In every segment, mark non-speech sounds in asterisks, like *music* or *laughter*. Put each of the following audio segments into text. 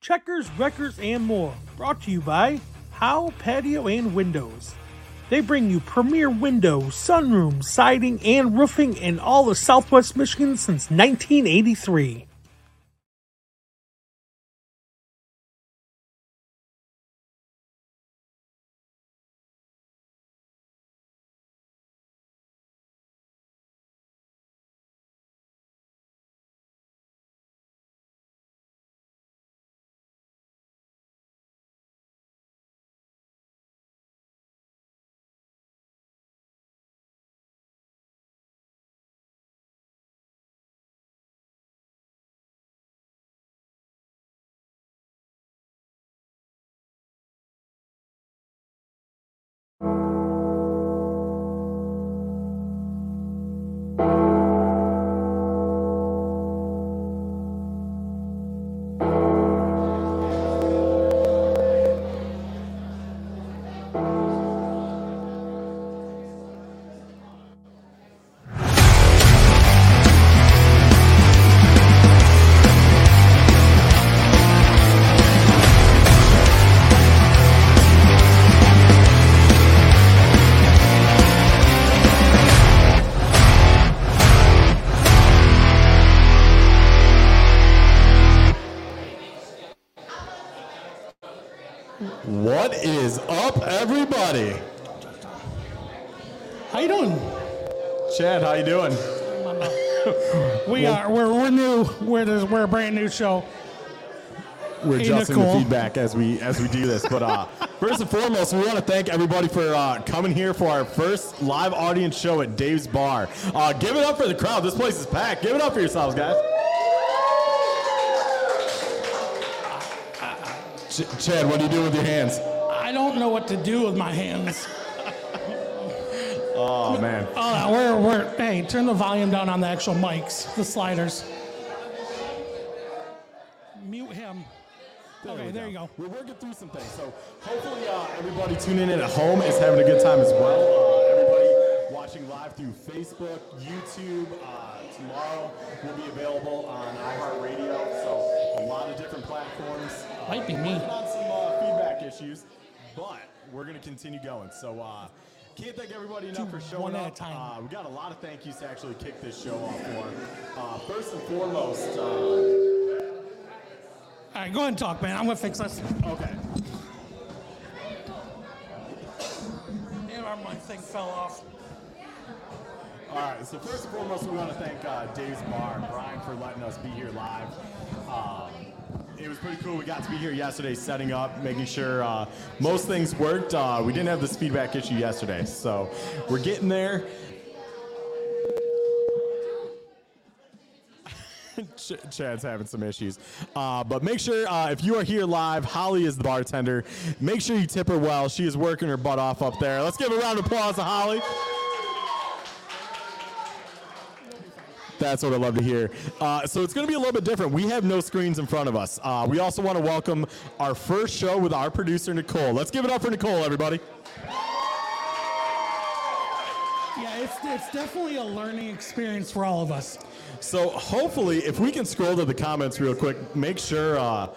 checkers, wreckers, and more. Brought to you by Howe Patio and Windows. They bring you premier windows, sunrooms, siding, and roofing in all of Southwest Michigan since 1983. You doing? *laughs* We are we're, we're new. We're this, we're a brand new show. We're Hey, adjusting Nicole. the feedback as we as we do this. But uh, *laughs* first and foremost, we want to thank everybody for uh, coming here for our first live audience show at Dave's Bar. Uh, give it up for the crowd. This place is packed. Give it up for yourselves, guys. Ch- Chad, what are you doing with your hands? I don't know what to do with my hands. Oh man. Oh, we're we're hey, turn the volume down on the actual mics, the sliders. Mute him. Okay, we there you go. We're working through some things. So hopefully uh, everybody tuning in at home is having a good time as well. Uh, everybody watching live through Facebook, YouTube. Uh, tomorrow will be available on iHeartRadio. So a lot of different platforms. Uh, Might be me. on some uh, feedback issues, but we're going to continue going. So uh, can't thank everybody enough for showing one at a up. time. Uh, we got a lot of thank yous to actually kick this show off for. Uh, first and foremost, uh, All right, go ahead and talk, man. I'm gonna fix this. okay. And mic thing fell off. All right, so first and foremost, we want to thank uh, Dave's Bar and Brian for letting us be here live. Um, it was pretty cool. We got to be here yesterday setting up, making sure uh, most things worked. Uh, we didn't have this feedback issue yesterday, so we're getting there. *laughs* Ch- Chad's having some issues. Uh, but make sure, uh, if you are here live, Holly is the bartender. Make sure you tip her well. She is working her butt off up there. Let's give a round of applause to Holly. That's what I love to hear. Uh, so it's going to be a little bit different. We have no screens in front of us. Uh, we also want to welcome our first show with our producer, Nicole. Let's give it up for Nicole, everybody. Yeah, it's it's definitely a learning experience for all of us. So hopefully, if we can scroll to the comments real quick, make sure uh,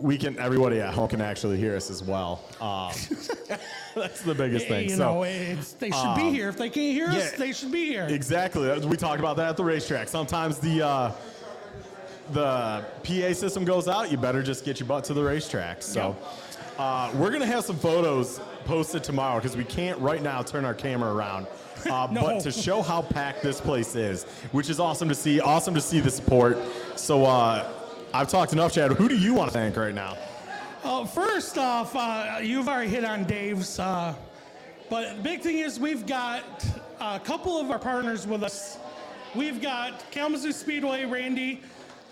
we can everybody at home can actually hear us as well. Um, *laughs* that's the biggest thing. you so know, they should be here. If they can't hear us, yeah. they should be here. Exactly. We talked about that at the racetrack. Sometimes the uh, the PA system goes out. You better just get your butt to the racetrack. So uh, we're gonna have some photos posted tomorrow because we can't right now turn our camera around. Uh, *laughs* No. But to show how packed this place is, which is awesome to see. Awesome to see the support. So uh, I've talked enough, Chad. Who do you want to thank right now? Uh, first off, uh, you've already hit on Dave's, uh, but the big thing is we've got a couple of our partners with us. We've got Kalamazoo Speedway, Randy,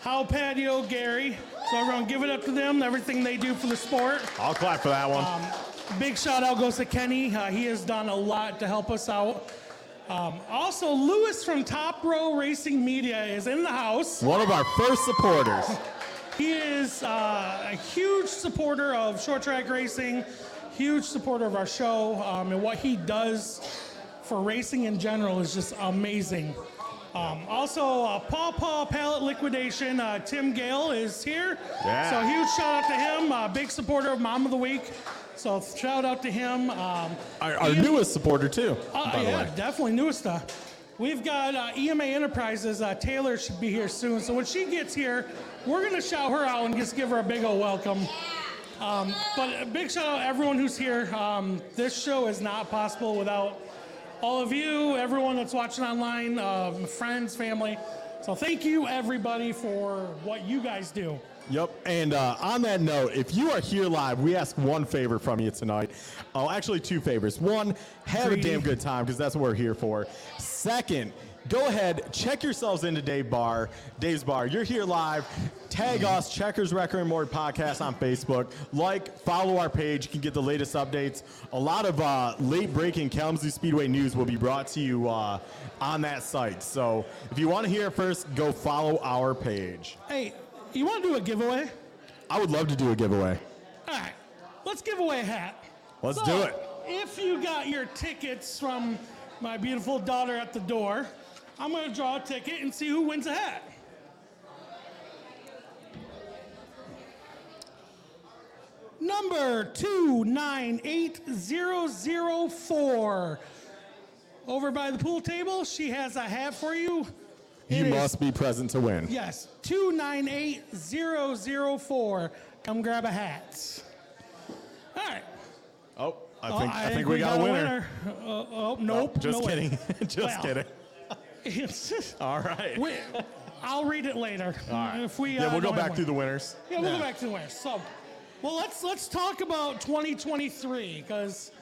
Howe Patio, Gary. So everyone give it up to them, everything they do for the sport. I'll clap for that one. Um, Big shout out goes to Kenny. Uh, he has done a lot to help us out. Um, also, Lewis from Top Row Racing Media is in the house. one of our first supporters. *laughs* He is uh, a huge supporter of short track racing, huge supporter of our show, um, and what he does for racing in general is just amazing. Um, also, uh, Paw Paw Pallet Liquidation, uh, Tim Gale is here. Yeah. So huge shout out to him, uh, big supporter of Mom of the Week. So shout out to him. Um, Our, our newest supporter too. uh, yeah, definitely newest. Uh, we've got uh, EMA Enterprises. Uh, Taylor should be here soon. So when she gets here, we're going to shout her out and just give her a big old welcome. Um, but a big shout out to everyone who's here. Um, this show is not possible without all of you, everyone that's watching online, um, friends, family. So thank you, everybody, for what you guys do. Yep. And uh, on that note, if you are here live, we ask one favor from you tonight. Oh, actually, two favors. One, have Greedy. a damn good time because that's what we're here for. Second, go ahead, check yourselves into Dave Bar, Dave's Bar. You're here live. Tag us, Checkers Wreckers and More Podcast on Facebook. Like, follow our page. You can get the latest updates. A lot of uh, late breaking Kalamazoo Speedway news will be brought to you uh, on that site. So if you want to hear it first, go follow our page. Hey, you want to do a giveaway? I would love to do a giveaway. All right, let's give away a hat. Let's So, do it. If you got your tickets from my beautiful daughter at the door, I'm going to draw a ticket and see who wins a hat. Number 298004. Over by the pool table, she has a hat for you. You It is- must be present to win. Yes, 298004. Come grab a hat. All right. Oh, I Oh, think I, think, we, got, a winner. Uh, oh, nope. Just no way. kidding. *laughs* Just Well. kidding. It's *laughs* All right. we- I'll read it later. If we, yeah, uh, we'll go back one. through the winners. Yeah, we'll go back to the winners. So, well, let's let's talk about 2023 because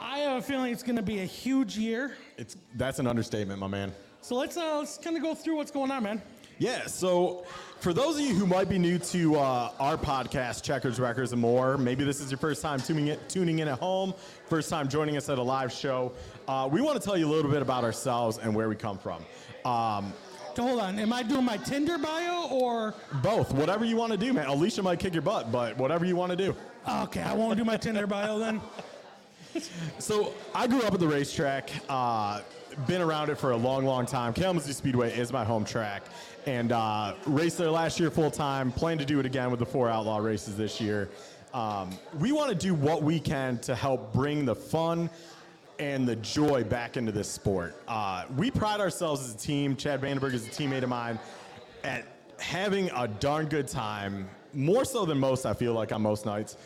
I have a feeling it's going to be a huge year. It's that's an understatement, my man. So let's uh, let's kind of go through what's going on, man. Yeah. So, for those of you who might be new to uh, our podcast, Checkers, Wreckers, and More, maybe this is your first time tuning in, tuning in at home, first time joining us at a live show. Uh, we want to tell you a little bit about ourselves and where we come from. Um, hold on, am I doing my Tinder bio or? both, whatever you want to do, man. Alicia might kick your butt, but whatever you want to do. Okay, I won't do my Tinder bio then. *laughs* So I grew up at the racetrack. Uh, been around it for a long, long time. Kalamazoo Speedway is my home track, and uh, raced there last year full time. Plan to do it again with the four outlaw races this year. Um, we want to do what we can to help bring the fun and the joy back into this sport. Uh, we pride ourselves as a team. Chad Vandenberg is a teammate of mine at having a darn good time, more so than most. I feel like on most nights,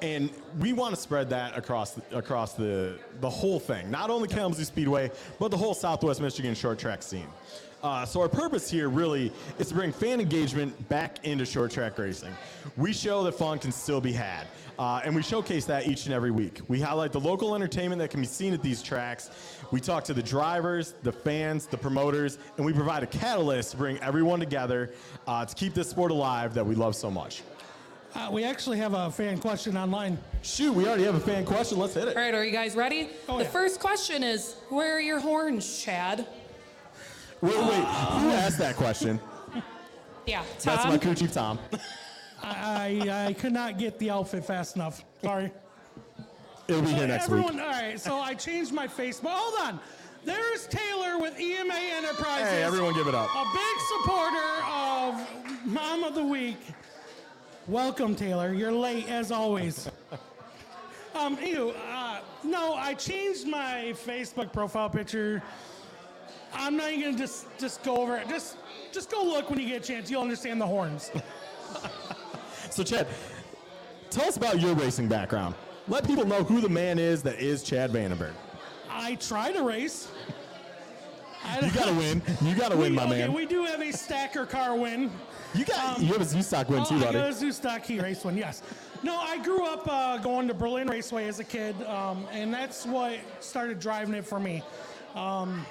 and we want to spread that across the, across the the whole thing. Not only Kalamazoo Speedway, but the whole Southwest Michigan short track scene. Uh, so our purpose here really is to bring fan engagement back into short track racing. We show that fun can still be had, uh, and we showcase that each and every week. We highlight the local entertainment that can be seen at these tracks. We talk to the drivers, the fans, the promoters, and we provide a catalyst to bring everyone together uh, to keep this sport alive that we love so much. Uh, we actually have a fan question online. Shoot, we already have a fan question. Let's hit it. All right, are you guys ready? Oh, the yeah. first question is Where are your horns, Chad? Wait, wait. Who asked that question? *laughs* Yeah, Tom. That's my crew chief, Tom. *laughs* I, I, I could not get the outfit fast enough. Sorry. It'll be here So next everyone, week. all right, so I changed my face, but Hold on. There's Taylor with EMA Enterprises. Hey, everyone give it up. A big supporter of Mom of the Week. Welcome, Taylor. You're late as always. *laughs* Um, ew, uh, no, I changed my Facebook profile picture. I'm not even gonna just just go over it. Just just go look when you get a chance. You'll understand the horns. *laughs* So, Chad, tell us about your racing background. Let people know who the man is that is Chad Vandenberg. I try to race. I, *laughs* You gotta win. You gotta win, we, my okay, man. we do have a stacker car win. You got. um, you have a Z stock win Oh, too, I buddy. got a zoo stock key race one, yes. No, I grew up uh, going to Berlin Raceway as a kid, um, and that's what started driving it for me. Um,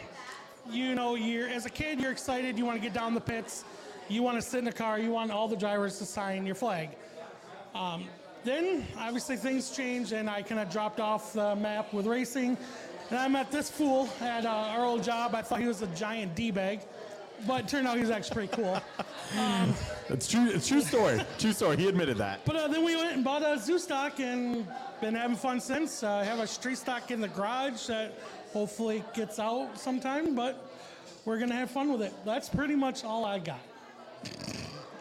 you know, you're as a kid, you're excited. You want to get down the pits. You want to sit in the car. You want all the drivers to sign your flag. Um, then, obviously, things changed, and I kind of dropped off the map with racing. And I met this fool at uh, our old job. I thought he was a giant d bag, but it turned out he was actually pretty cool. *laughs* It's true. It's true story. true story. He admitted that. But uh, then we went and bought a zoo stock and been having fun since. Uh, I have a street stock in the garage that hopefully it gets out sometime. But we're gonna have fun with it. That's pretty much all I got.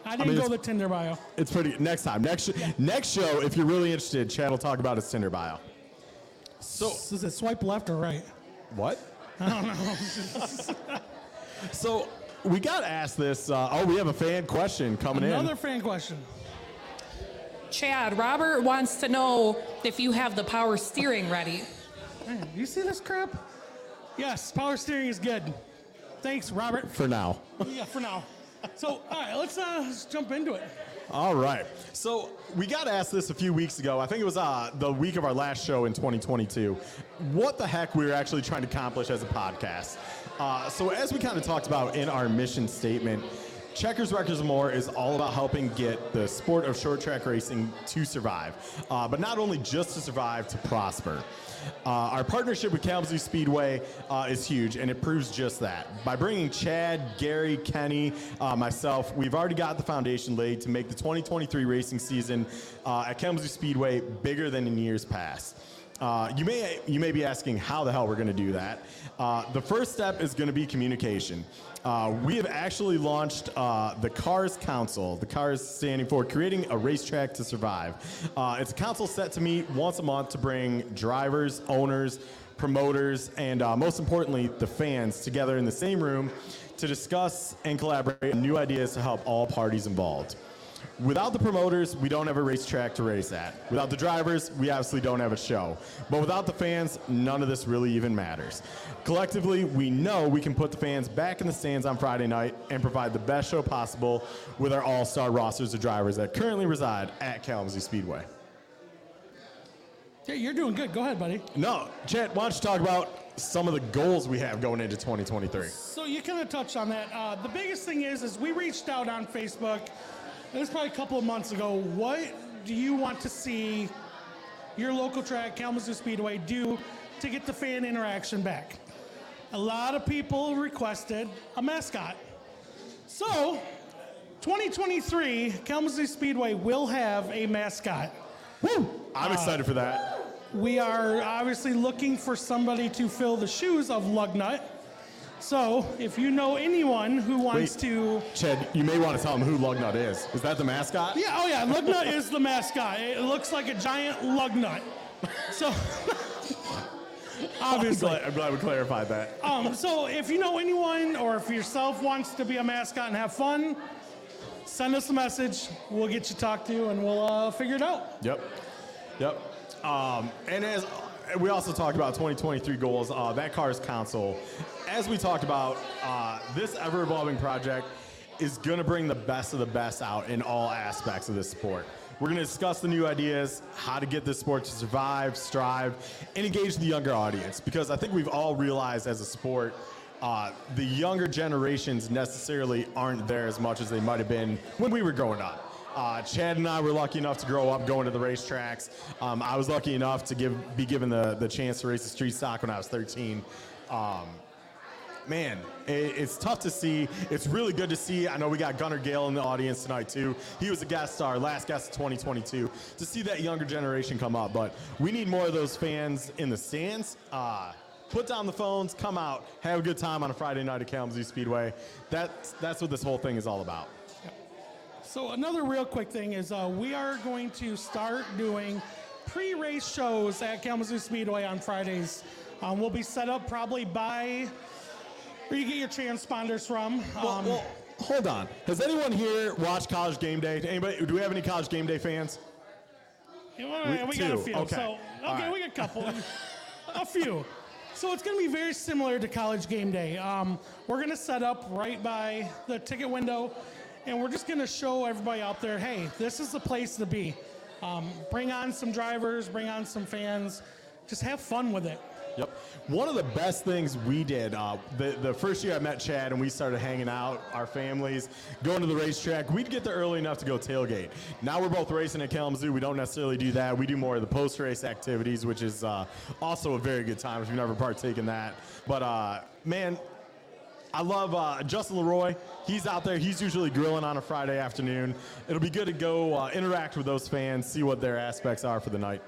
I didn't mean, go it's- the Tinder bio. It's pretty. Next time, next sh- next show, if you're really interested, Chad will talk about his Tinder bio. So Is it swipe left or right? what? I don't know. *laughs* so we got asked this. Uh, oh, we have a fan question coming Another in. Another fan question. Chad, Robert wants to know if you have the power steering ready. Man, you see this crap? Yes, power steering is good. Thanks, Robert. For now. Yeah, for now. So, all right, let's, uh, let's jump into it. All right. So we got asked this a few weeks ago. I think it was uh, the week of our last show in 2022. What the heck we were actually trying to accomplish as a podcast. Uh, so as we kind of talked about in our mission statement, Checkers Wreckers and More is all about helping get the sport of short track racing to survive, uh, but not only just to survive, to prosper. Uh, our partnership with Kalamazoo Speedway uh, is huge, and it proves just that. By bringing Chad, Gary, Kenny, uh, myself, we've already got the foundation laid to make the 2023 racing season uh, at Kalamazoo Speedway bigger than in years past. Uh, you may you may be asking how the hell we're going to do that. Uh, the first step is going to be communication. Uh, we have actually launched uh, the CARS Council. The CARS standing for Creating a Racetrack to Survive. Uh, it's a council set to meet once a month to bring drivers, owners, promoters, and uh, most importantly, the fans together in the same room to discuss and collaborate on new ideas to help all parties involved. Without the promoters, we don't have a racetrack to race at. Without the drivers, we obviously don't have a show. But without the fans, none of this really even matters. Collectively, we know we can put the fans back in the stands on Friday night and provide the best show possible with our all star rosters of drivers that currently reside at Kalamazoo Speedway. Yeah, you're doing good. Go ahead, buddy. No, Chet, why don't you talk about some of the goals we have going into 2023? So you kind of touched on that. Uh, the biggest thing is, is we reached out on Facebook. It was probably a couple of months ago. What do you want to see your local track, Kalamazoo Speedway, do to get the fan interaction back? A lot of people requested a mascot. So, 2023, Kalamazoo Speedway will have a mascot. Woo! I'm uh, excited for that. We are obviously looking for somebody to fill the shoes of Lugnut. So, if you know anyone who wants Wait. to. Ched, you may want to tell them who Lugnut is. Is that the mascot? Yeah, oh yeah, Lugnut is the mascot. It looks like a giant lugnut. So, *laughs* obviously. glad, I'm glad we clarified that. Um, so, if you know anyone or if yourself wants to be a mascot and have fun, send us a message. We'll get you talked to and we'll uh, figure it out. Yep. Yep. Um, and as we also talked about 2023 goals, uh, that Cars Council, as we talked about, uh, this ever evolving project is going to bring the best of the best out in all aspects of this sport. We're going to discuss the new ideas, how to get this sport to survive, strive, and engage the younger audience. Because I think we've all realized as a sport, uh, the younger generations necessarily aren't there as much as they might have been when we were growing up. Uh, Chad and I were lucky enough to grow up going to the racetracks. Um, I was lucky enough to give, be given the, the chance to race the street stock when I was 13. Um, man, it, it's tough to see. It's really good to see. I know we got Gunnar Gale in the audience tonight too. He was a guest star, last guest of 2022. To see that younger generation come up, but we need more of those fans in the stands. Uh, put down the phones, come out, have a good time on a Friday night at Kalamazoo Speedway. That's that's what this whole thing is all about. So another real quick thing is uh, we are going to start doing pre-race shows at Kalamazoo Speedway on Fridays. Um, we'll be set up probably by where you get your transponders from. Um, well, hold on. Has anyone here watched College Game Day? Anybody? Do we have any College Game Day fans? yeah, we, we- got a few. Okay. So okay, right. we got a couple, *laughs* a few. So it's going to be very similar to College Game Day. Um, we're going to set up right by the ticket window, and we're just going to show everybody out there, hey, this is the place to be. Um, bring on some drivers, bring on some fans, just have fun with it. Yep. One of the best things we did, uh, the, the first year I met Chad and we started hanging out, our families, going to the racetrack, we'd get there early enough to go tailgate. Now we're both racing at Kalamazoo. We don't necessarily do that. We do more of the post race activities, which is uh, also a very good time if you've never partaken in that. But uh, man, I love uh, Justin Leroy. He's out there. He's usually grilling on a Friday afternoon. It'll be good to go uh, interact with those fans, see what their aspects are for the night.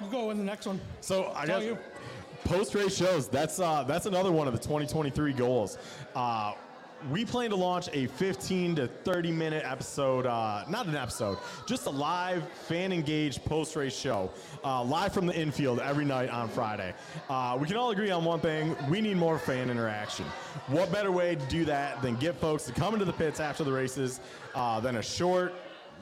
We'll go in the next one. So I Tell guess you. post race shows. That's uh, that's another one of the 2023 goals. Uh, we plan to launch a 15 to 30 minute episode, uh, not an episode, just a live fan engaged post race show, uh, live from the infield every night on Friday. Uh, we can all agree on one thing we need more fan interaction. What better way to do that than get folks to come into the pits after the races uh, than a short,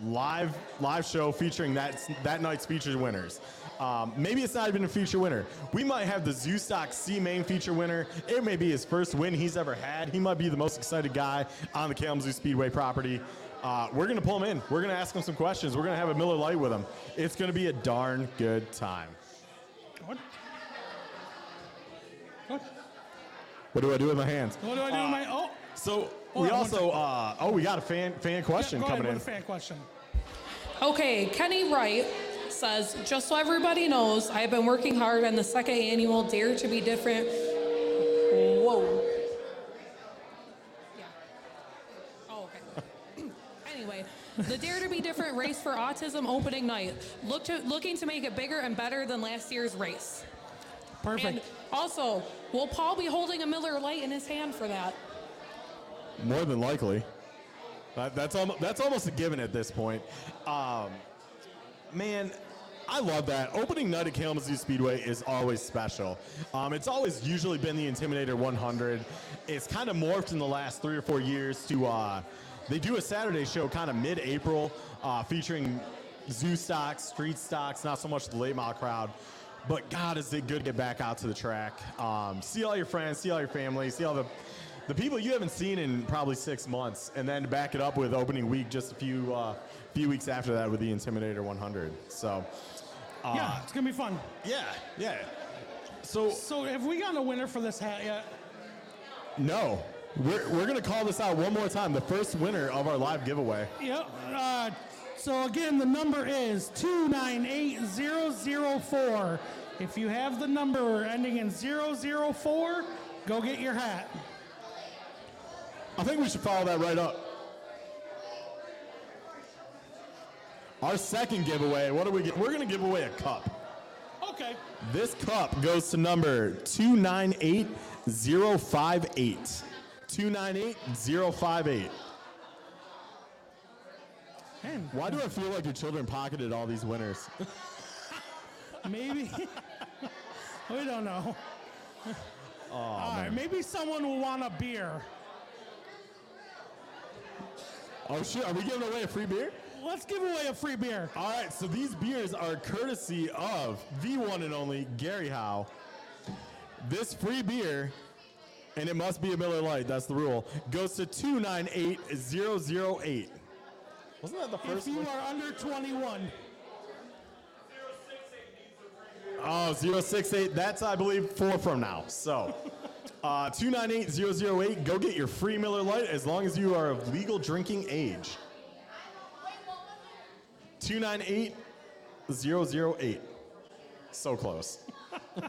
live live show featuring that that night's featured winners. Um, maybe it's not even a feature winner. We might have the Zoo Stock C main feature winner. It may be his first win he's ever had. He might be the most excited guy on the Kalamazoo Speedway property. Uh, we're gonna pull him in. We're gonna ask him some questions. We're gonna have a Miller Lite with him. It's gonna be a darn good time. What? What? What do I do with my hands? What do I do with my? Oh, So Hold we on one also uh, oh we got a fan fan question yeah, go coming ahead in. a fan question. Okay, Kenny Wright says, just so everybody knows, I've been working hard on the second annual Dare to Be Different. Whoa. Yeah. Oh, okay. *coughs* anyway, the Dare to Be Different Race for Autism opening night. Look to, looking to make it bigger and better than last year's race. Perfect. And also, will Paul be holding a Miller Lite in his hand for that? More than likely. That, that's almost that's almost a given at this point. Um, man, I love that. Opening night at Kalamazoo Speedway is always special. Um, it's always usually been the Intimidator 100. It's kind of morphed in the last three or four years to uh, they do a Saturday show kind of mid-April uh, featuring zoo stocks, street stocks, not so much the late model crowd. But God, is it good to get back out to the track, um, see all your friends, see all your family, see all the the people you haven't seen in probably six months, and then back it up with opening week just a few uh, few weeks after that with the Intimidator 100. So, uh, yeah, it's gonna be fun. yeah, yeah. So So, have we gotten a winner for this hat yet? no, we're we're gonna call this out one more time. The first winner of our live giveaway. Yep. Uh, so again, the number is two nine eight zero zero four. If you have the number ending in 004, go get your hat. I think we should follow that right up. Our second giveaway. What do we get? We're gonna give away a cup. Okay. This cup goes to number 298058. 298058. Man, Why do I feel like your children pocketed all these winners? *laughs* maybe. *laughs* we don't know. All right, maybe someone will want a beer. Oh shit, are we giving away a free beer? Let's give away a free beer. All right, so these beers are courtesy of the one and only Gary Howe. This free beer, and it must be a Miller Lite, that's the rule, goes to 298008. Wasn't that the first? If first you one? are under 21, Oh, 068. That's, I believe, four from now. So, *laughs* uh, 298008. Go get your free Miller Lite as long as you are of legal drinking age. 298008. So close. *laughs*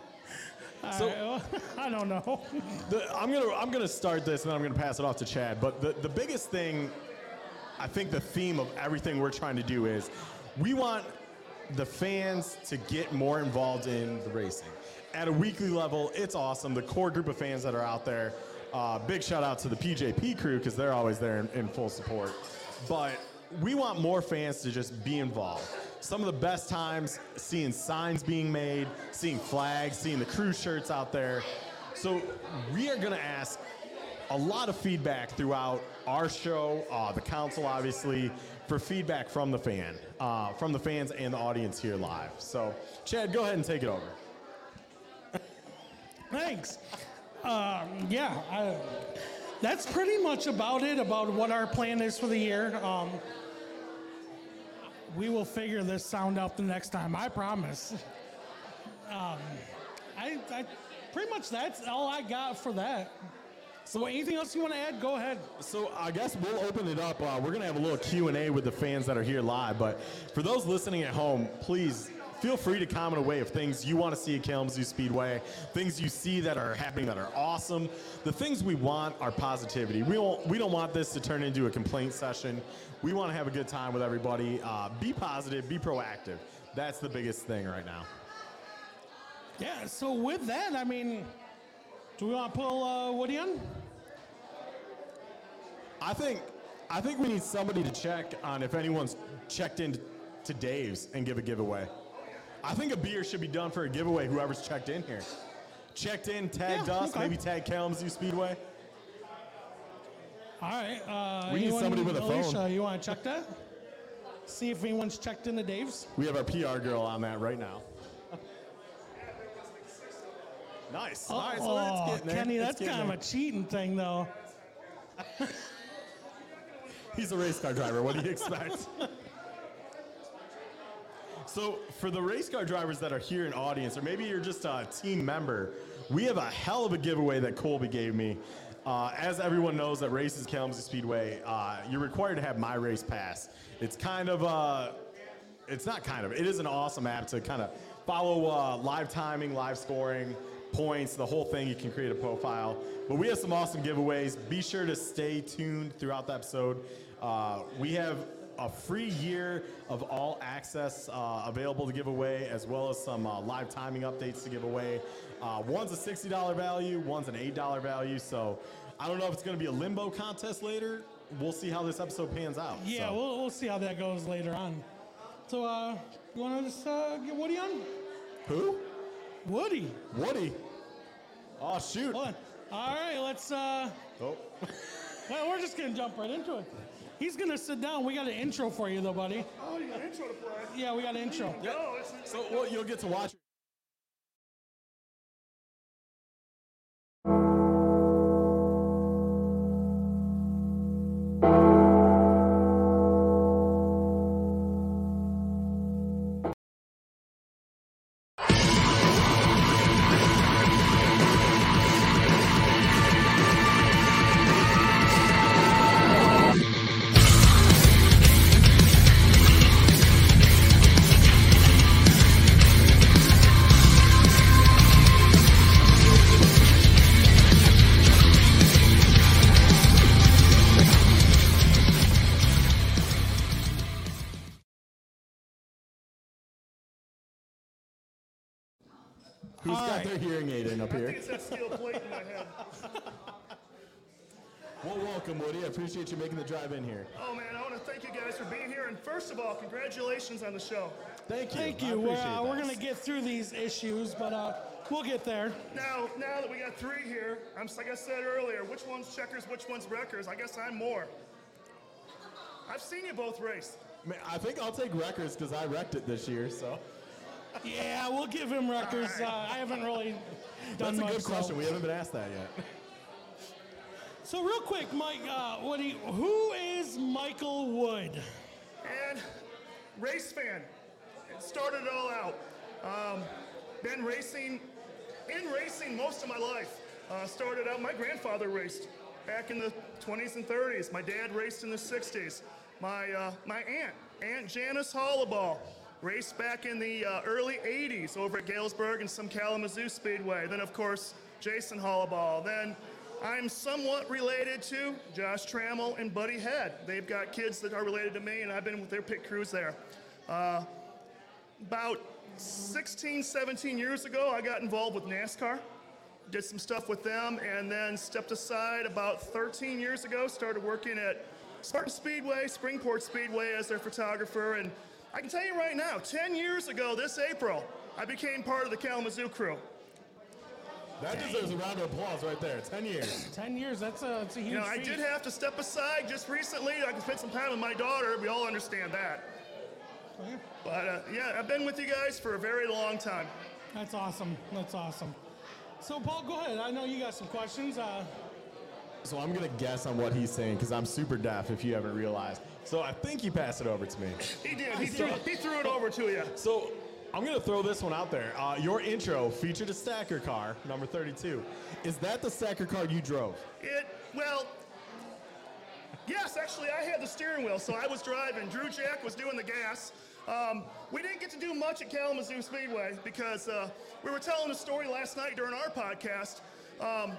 So- right, *laughs* well, I don't know. *laughs* The, I'm gonna I'm gonna start this and then I'm gonna pass it off to Chad. But the, the biggest thing, I think the theme of everything we're trying to do is we want the fans to get more involved in the racing. At a weekly level, it's awesome. The core group of fans that are out there. Uh, big shout out to the PJP crew because they're always there in, in full support. But we want more fans to just be involved. Some of the best times seeing signs being made, seeing flags, seeing the crew shirts out there. So we are going to ask a lot of feedback throughout our show, uh, the council, obviously, for feedback from the fan, uh, from the fans and the audience here live. So, Chad, go ahead and take it over. Thanks. Um, yeah, I, that's pretty much about it, about what our plan is for the year. Um, we will figure this sound out the next time, I promise. Um, I, I pretty much that's all I got for that. So anything else you want to add? Go ahead. So I guess we'll open it up. Uh, we're gonna have a little Q and A with the fans that are here live. But for those listening at home, please feel free to comment away of things you want to see at Kalamazoo Speedway, things you see that are happening that are awesome. The things we want are positivity. We don't we don't want this to turn into a complaint session. We want to have a good time with everybody. Uh, be positive. Be proactive. That's the biggest thing right now. Yeah, so with that, I mean, do we want to pull uh, Woody on? I think I think we need somebody to check on if anyone's checked in to Dave's and give a giveaway. I think a beer should be done for a giveaway. Whoever's checked in here, checked in, tagged Yeah, us, okay. maybe tag Kalamazoo Speedway. All right. Uh, We need anyone- somebody with a phone. Alicia, you want to check that? See if anyone's checked in into Dave's. We have our PR girl on that right now. nice. All right, so that's getting there. Kenny, It's that's getting kind of a cheating thing, though. He's a race car driver. What do you expect? *laughs* so, for the race car drivers that are here in audience, or maybe you're just a team member, we have a hell of a giveaway that Colby gave me. Uh, as everyone knows at Races Kalamazoo Speedway, uh, you're required to have MyRacePass. It's kind of uh, it's not kind of. It is an awesome app to kind of follow uh, live timing, live scoring, points, the whole thing. You can create a profile. But we have some awesome giveaways. Be sure to stay tuned throughout the episode. Uh, we have a free year of all access uh, available to give away, as well as some uh, live timing updates to give away. Uh, one's a $60 value, one's an $8 value. So I don't know if it's going to be a limbo contest later. We'll see how this episode pans out. Yeah, So- we'll, we'll see how that goes later on. So, uh, you want to just uh, get Woody on? Who? Woody. Woody. Oh shoot. All right, let's. Uh, Oh. well, *laughs* we're just gonna jump right into it. He's gonna sit down. We got an intro for you, though, buddy. Oh, you got an intro to play. Yeah, we got an intro. No, it's, So well, you'll get to watch. Who's All got right. their hearing aid in up I think here? it's that steel plate in my head. *laughs* Well, welcome, Woody. I appreciate you making the drive in here. Oh man, I want to thank you guys for being here. And first of all, congratulations on the show. Thank you. Thank I you. We're, appreciate uh, we're that. gonna get through these issues, but uh, we'll get there. Now, now that we got three here, I'm like I said earlier, which one's checkers, which one's wreckers? I guess I'm more. I've seen you both race. Man, I think I'll take wreckers because I wrecked it this year. So Yeah, we'll give him wreckers. Uh, I haven't really done that's a much. good so- question. We haven't been asked that yet. So real quick, Mike, uh, Woody, who is Michael Wood? And race fan. It started it all out. Um, been racing, in racing most of my life. Uh, started out, my grandfather raced back in the 20s and 30s. My dad raced in the 60s. My, uh, my aunt, Aunt Janice Hollaball, raced back in the uh, early 80s over at Galesburg and some Kalamazoo Speedway. Then, of course, Jason Hollaball. Then I'm somewhat related to Josh Trammell and Buddy Head. They've got kids that are related to me, and I've been with their pit crews there. Uh, about 16, 17 years ago, I got involved with NASCAR. Did some stuff with them, and then stepped aside about 13 years ago. Started working at Spartan Speedway, Springport Speedway as their photographer. And I can tell you right now, 10 years ago this April, I became part of the Kalamazoo crew. That deserves a round of applause right there. Ten years. *laughs* Ten years. That's a, that's a huge You know, I feat. did have to step aside just recently. I could spend some time with my daughter. We all understand that. But uh, yeah, I've been with you guys for a very long time. That's awesome. That's awesome. So, Paul, go ahead. I know you got some questions. Uh, So I'm gonna guess on what he's saying because I'm super deaf. If you haven't realized, so I think he passed it over to me. He did. He threw, he threw it over to you. So I'm gonna throw this one out there. Uh, your intro featured a stacker car, number 32. Is that the stacker car you drove? It, well, yes, actually, I had the steering wheel, so I was driving. Drew Jack was doing the gas. Um, we didn't get to do much at Kalamazoo Speedway because uh, we were telling a story last night during our podcast. Um,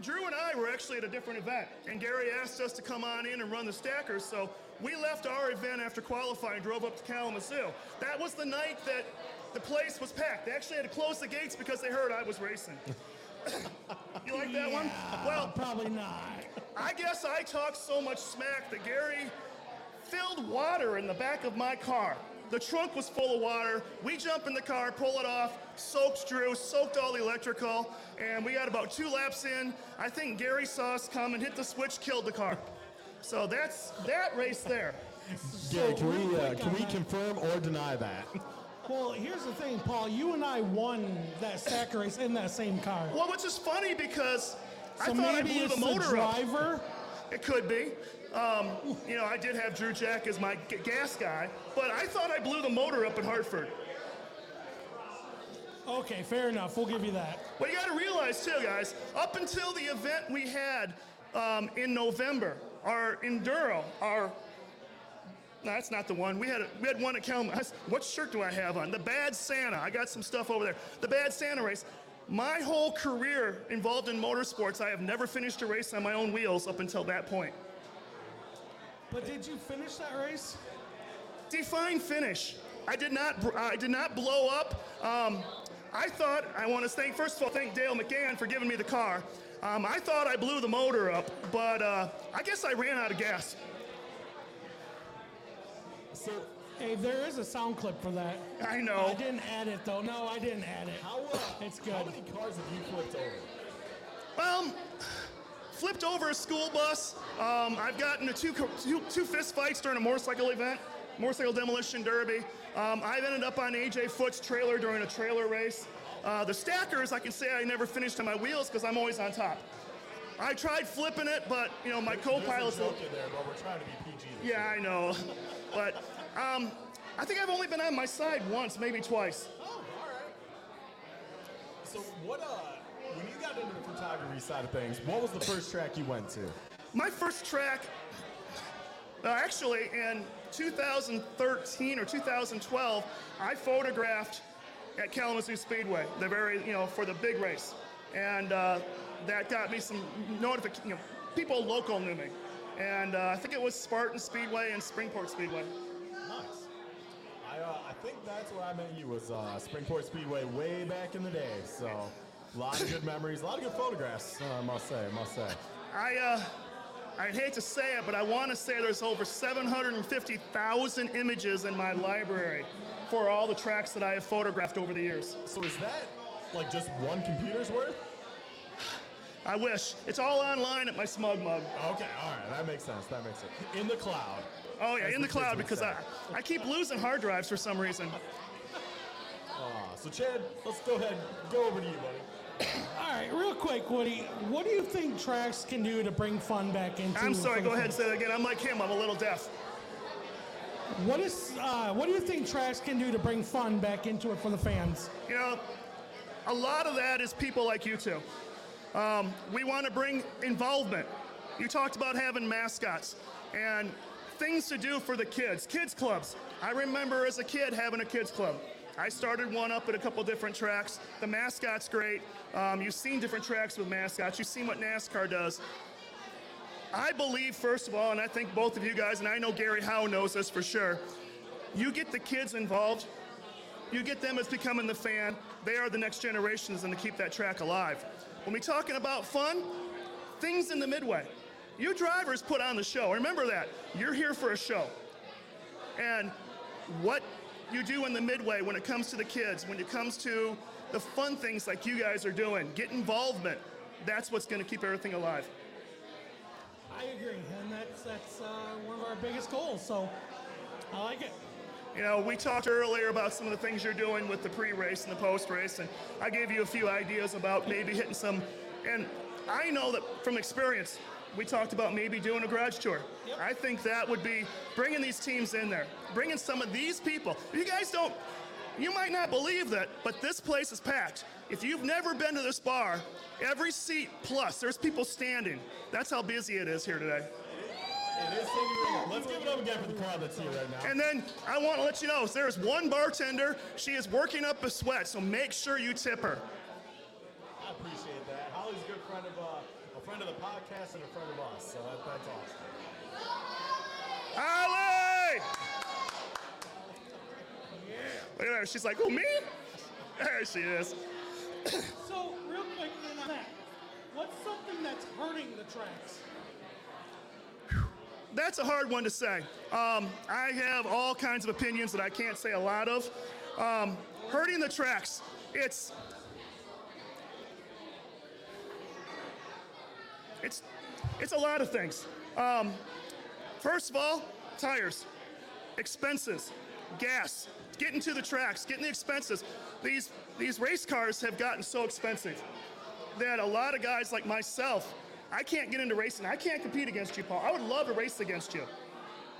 Drew and I were actually at a different event, and Gary asked us to come on in and run the stackers, so we left our event after qualifying and drove up to Kalamazoo. That was the night that the place was packed. They actually had to close the gates because they heard I was racing. *coughs* you like that one? Well, Probably not. I guess I talked so much smack that Gary filled water in the back of my car. The trunk was full of water. We jump in the car, pull it off, soaked Drew, soaked all the electrical, and we got about two laps in. I think Gary saw us come and hit the switch, killed the car. So that's that race there. Gary, can we, uh, can we that. confirm or deny that? Well, here's the thing, Paul. You and I won that sack race in that same car. Well, which is funny because I So thought I maybe blew it's the motor up. driver. It could be. Um, you know, I did have Drew Jack as my g- gas guy, but I thought I blew the motor up in Hartford. Okay, fair enough. We'll give you that. But you got to realize too, guys, up until the event we had um, in November, our enduro, our no, that's not the one. We had a, we had one at Kalamazoo. What shirt do I have on? The Bad Santa. I got some stuff over there. The Bad Santa race. My whole career involved in motorsports, I have never finished a race on my own wheels up until that point. But did you finish that race? Define finish. I did not. I did not blow up. Um, I thought. I want to thank. First of all, thank Dale McGann for giving me the car. Um, I thought I blew the motor up, but uh, I guess I ran out of gas. So, Hey, there is a sound clip for that. I know. I didn't add it though. No, I didn't add it. how, uh, It's good. how many cars have you flipped over? Um, flipped over a school bus. Um, I've gotten into two, two, two fist fights during a motorcycle event, motorcycle demolition derby. Um, I've ended up on AJ Foot's trailer during a trailer race. Uh, the stackers, I can say I never finished on my wheels because I'm always on top. I tried flipping it, but you know my co-pilot's. There's a in there, but we're trying to be PG. Yeah, I know, *laughs* but um, I think I've only been on my side once, maybe twice. Oh, all right. So what? Uh, when you got into the photography side of things, what was the first track you went to? My first track, uh, actually, in 2013 or 2012, I photographed at Kalamazoo Speedway, the very, you know, for the big race, and uh, that got me some notification. You know, people local knew me, and uh, I think it was Spartan Speedway and Springport Speedway. Nice. I, uh, I think that's where I met you was uh, Springport Speedway way back in the day. So a lot of good memories, a lot of good photographs. Uh, I must say, I must say. I, uh, I hate to say it, but I want to say there's over 750,000 images in my library for all the tracks that I have photographed over the years. So is that like just one computer's worth? I wish. It's all online at my SmugMug. Okay, all right, that makes sense. That makes sense. In the cloud. Oh yeah, in the cloud because say. I, I keep losing hard drives for some reason. Uh, so Chad, let's go ahead, go over to you, buddy. All right, real quick, Woody. What do you think tracks can do to bring fun back into? I'm sorry, go ahead and say that again. I'm like him, I'm a little deaf. What is? Uh, what do you think tracks can do to bring fun back into it for the fans? You know, a lot of that is people like you two. Um, we want to bring involvement. You talked about having mascots and things to do for the kids, kids clubs. I remember as a kid having a kids club. I started one up at a couple different tracks. The mascot's great. Um, you've seen different tracks with mascots. You've seen what NASCAR does. I believe, first of all, and I think both of you guys, and I know Gary Howe knows this for sure, you get the kids involved, you get them as becoming the fan. They are the next generations and to keep that track alive. When we're talking about fun, things in the midway. You drivers put on the show. Remember that. You're here for a show. And what you do in the midway when it comes to the kids, when it comes to the fun things like you guys are doing, get involvement. That's what's going to keep everything alive. I agree, and that's that's uh, one of our biggest goals. So I like it. You know, we talked earlier about some of the things you're doing with the pre-race and the post-race, and I gave you a few ideas about maybe hitting some. And I know that from experience, we talked about maybe doing a garage tour. I think that would be bringing these teams in there, bringing some of these people. You guys don't, you might not believe that, but this place is packed. If you've never been to this bar, every seat plus, there's people standing. That's how busy it is here today. It is singing room. Let's give it up again for the crowd that's here right now. And then I want to let you know there is one bartender. She is working up a sweat, so make sure you tip her. I appreciate that. Holly's a good friend of a friend of the podcast and a friend of us, so that, that's awesome. Allie! Look at her. She's like, who, me? There she is. *coughs* So, real quick on that, what's something that's hurting the tracks? That's a hard one to say. Um, I have all kinds of opinions that I can't say a lot of. Um, hurting the tracks, it's it's it's a lot of things. Um, first of all, tires, expenses, gas, getting to the tracks, getting the expenses. These these race cars have gotten so expensive that a lot of guys like myself, I can't get into racing. I can't compete against you, Paul. I would love to race against you.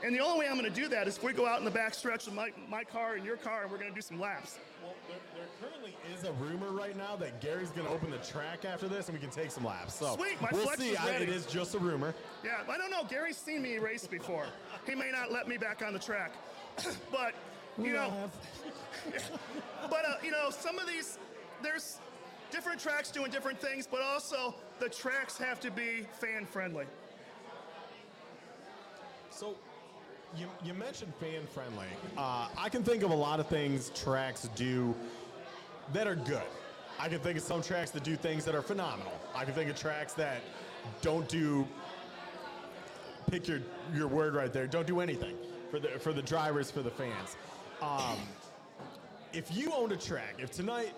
And the only way I'm going to do that is if we go out in the back stretch with my, my car and your car and we're going to do some laps. Well, there, there currently is a rumor right now that Gary's going to open the track after this, and we can take some laps. So Sweet, my we'll flex see. is I, ready. it is just a rumor. Yeah, I don't know. Gary's seen me race before. He may not let me back on the track. *coughs* but, you know, *laughs* but, uh, you know, some of these, there's different tracks doing different things, but also the tracks have to be fan friendly. So, you, you mentioned fan friendly. Uh, I can think of a lot of things tracks do that are good. I can think of some tracks that do things that are phenomenal. I can think of tracks that don't do. Pick your, your word right there. Don't do anything for the for the drivers for the fans. Um, if you owned a track, if tonight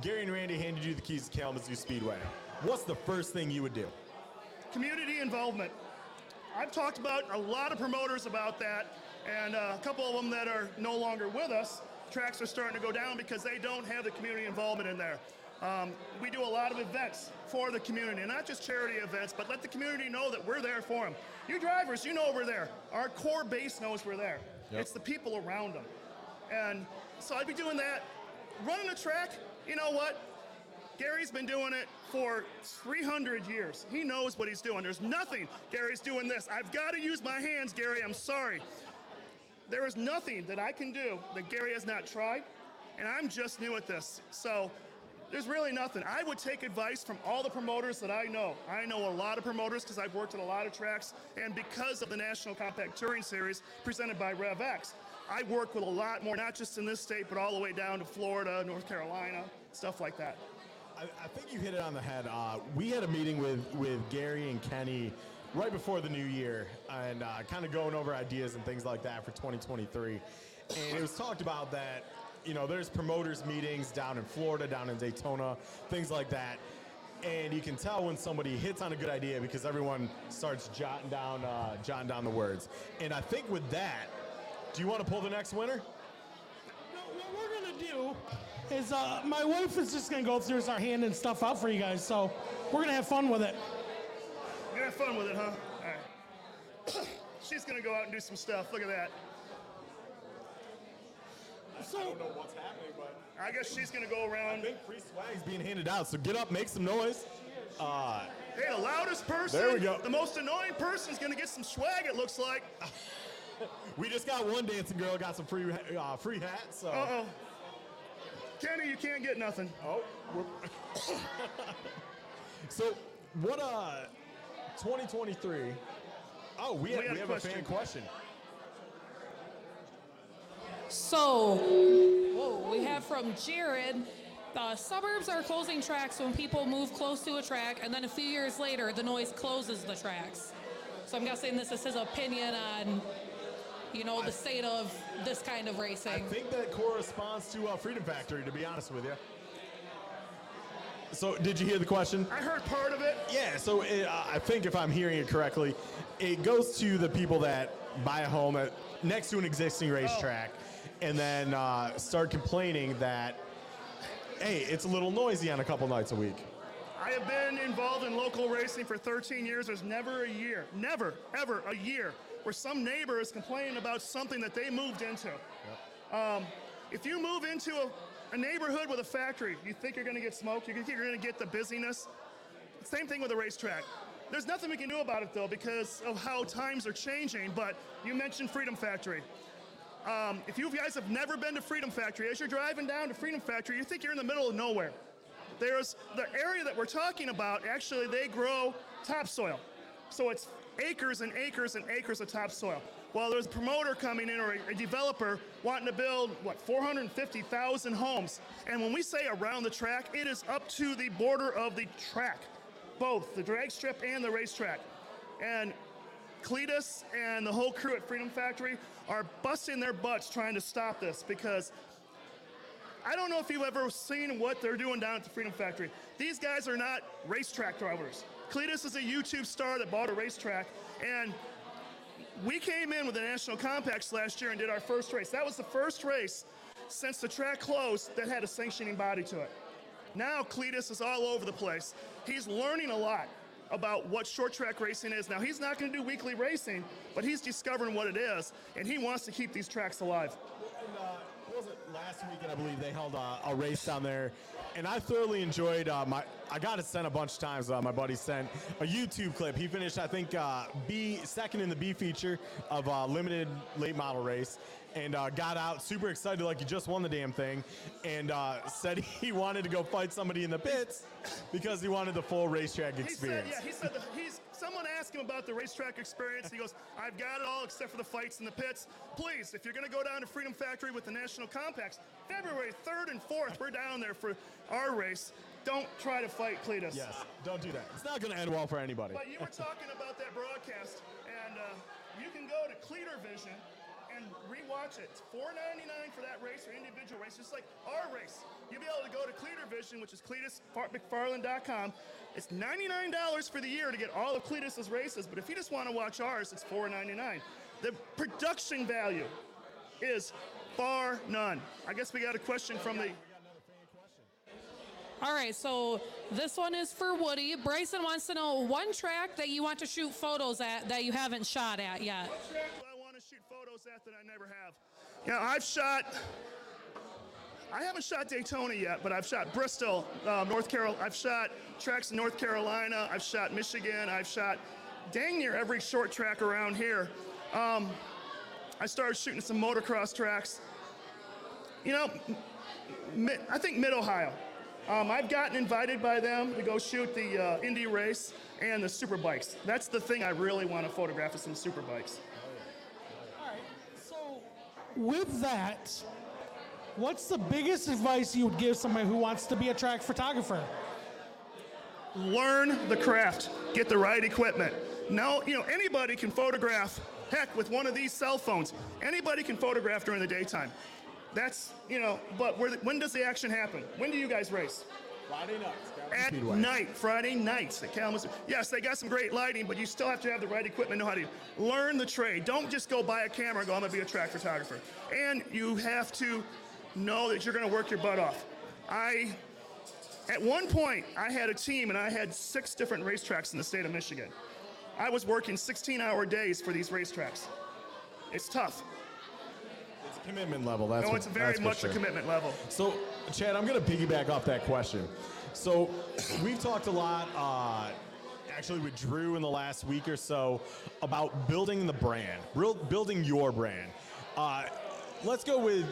Gary and Randy handed you the keys to Kalamazoo Speedway, what's the first thing you would do? community involvement. I've talked about a lot of promoters about that, and uh, a couple of them that are no longer with us. Tracks are starting to go down because they don't have the community involvement in there. Um, we do a lot of events for the community, not just charity events, but let the community know that we're there for them. You drivers, you know we're there. Our core base knows we're there. Yep. It's the people around them. And so I'd be doing that. Running a track, you know what? Gary's been doing it for 300 years. He knows what he's doing. There's nothing Gary's doing this. I've got to use my hands, Gary. I'm sorry. There is nothing that I can do that Gary has not tried, and I'm just new at this. So there's really nothing. I would take advice from all the promoters that I know. I know a lot of promoters because I've worked at a lot of tracks, and because of the National Compact Touring Series presented by RevX, I work with a lot more, not just in this state, but all the way down to Florida, North Carolina, stuff like that. I, I think you hit it on the head. Uh, we had a meeting with, with Gary and Kenny right before the new year and uh, kind of going over ideas and things like that for 2023. And it was talked about that, you know, there's promoters meetings down in Florida, down in Daytona, things like that. And you can tell when somebody hits on a good idea because everyone starts jotting down, uh, jotting down the words. And I think with that, do you want to pull the next winner? No, what we're gonna do is uh, my wife is just gonna go through and start handing stuff out for you guys. So we're gonna have fun with it. You're gonna have fun with it, huh? All right. *coughs* She's gonna go out and do some stuff. Look at that. So I don't know what's happening, but. I guess she's gonna go I around. think free swag is being handed out, so get up, make some noise. Uh, Hey, the loudest person, There we go. the most annoying person is gonna get some swag. It looks like. *laughs* we just got one dancing girl, got some free uh, free hats. So. Uh oh. Kenny, you can't get nothing. Oh. we're- so what? Uh, 2023. Oh, we, have, We had we a have a fan question. question. So, whoa, we have from Jared. The suburbs are closing tracks when people move close to a track, and then a few years later, the noise closes the tracks. So I'm guessing this is his opinion on, you know, the state of this kind of racing. I think that corresponds to uh, Freedom Factory, to be honest with you. So, did you hear the question? I heard part of it. Yeah, so it, uh, I think if I'm hearing it correctly, it goes to the people that buy a home at, next to an existing racetrack and then uh, start complaining that, hey, it's a little noisy on a couple nights a week. I have been involved in local racing for 13 years. There's never a year, never, ever a year where some neighbor is complaining about something that they moved into. Um, if you move into a, a neighborhood with a factory, you think you're going to get smoke, you think you're going to get the busyness. Same thing with a racetrack. There's nothing we can do about it though because of how times are changing. But you mentioned Freedom Factory. Um, if you guys have never been to Freedom Factory, as you're driving down to Freedom Factory, you think you're in the middle of nowhere. There's the area that we're talking about, actually, they grow topsoil. So it's acres and acres and acres of topsoil. Well, there's a promoter coming in or a, a developer wanting to build, what, 450,000 homes. And when we say around the track, it is up to the border of the track, both the drag strip and the racetrack. And Cleetus and the whole crew at Freedom Factory are busting their butts trying to stop this because I don't know if you've ever seen what they're doing down at the Freedom Factory. These guys are not racetrack drivers. Cleetus is a YouTube star that bought a racetrack, and we came in with the National Compacts last year and did our first race. That was the first race since the track closed that had a sanctioning body to it. Now Cleetus is all over the place. He's learning a lot about what short track racing is. Now he's not going to do weekly racing, but he's discovering what it is, and he wants to keep these tracks alive. And, uh, was it last weekend? I believe they held uh, a race down there, and I thoroughly enjoyed. Uh, my I got it sent a bunch of times. Uh, my buddy sent a YouTube clip. He finished, I think, uh, B second in the B feature of a limited late model race, and uh, got out super excited, like he just won the damn thing, and uh, said *laughs* he wanted to go fight somebody in the pits because he wanted the full racetrack He said, experience. yeah, he said that he's. Someone asked him about the racetrack experience. He goes, I've got it all except for the fights in the pits. Please, if you're going to go down to Freedom Factory with the National Compacts, February 3rd and 4th, we're down there for our race. Don't try to fight Cleetus. Yes, don't do that. It's not going to end well for anybody. But you were talking about that broadcast, and uh, you can go to Cleater Vision and rewatch it. It's $4.99 for that race or individual race, just like our race. You'll be able to go to Cleater Vision, which is CleetusMcFarland.com. It's $99 for the year to get all of Cleetus's races, but if you just want to watch ours, it's $4.99. The production value is far none. I guess we got a question from the. All right, so this one is for Woody. Bryson wants to know one track that you want to shoot photos at that you haven't shot at yet. What track do I want to shoot photos at that I never have? Yeah, I've shot. I haven't shot Daytona yet, but I've shot Bristol, uh, North Carolina. I've shot tracks in North Carolina. I've shot Michigan. I've shot dang near every short track around here. Um, I started shooting some motocross tracks. You know, mi- I think Mid Ohio. Um, I've gotten invited by them to go shoot the uh, Indy race and the super bikes. That's the thing I really want to photograph is some super bikes. All right, so, with that, what's the biggest advice you would give somebody who wants to be a track photographer? learn the craft, get the right equipment. Now, you know, anybody can photograph, heck, with one of these cell phones. Anybody can photograph during the daytime. That's, you know, but where, when does the action happen? When do you guys race? Friday nights. At night, Friday nights at Kalamazoo. Yes, they got some great lighting, but you still have to have the right equipment, know how to learn the trade. Don't just go buy a camera and go, I'm gonna be a track photographer. And you have to know that you're gonna work your butt off. I, at one point, I had a team and I had six different racetracks in the state of Michigan. I was working 16 hour days for these racetracks. It's tough. It's a commitment level. That's No, what- it's very that's much sure. a commitment level. So, Chad, I'm going to piggyback off that question. So, *coughs* we've talked a lot, uh, actually, with Drew in the last week or so, about building the brand, real, building your brand. Uh, let's go with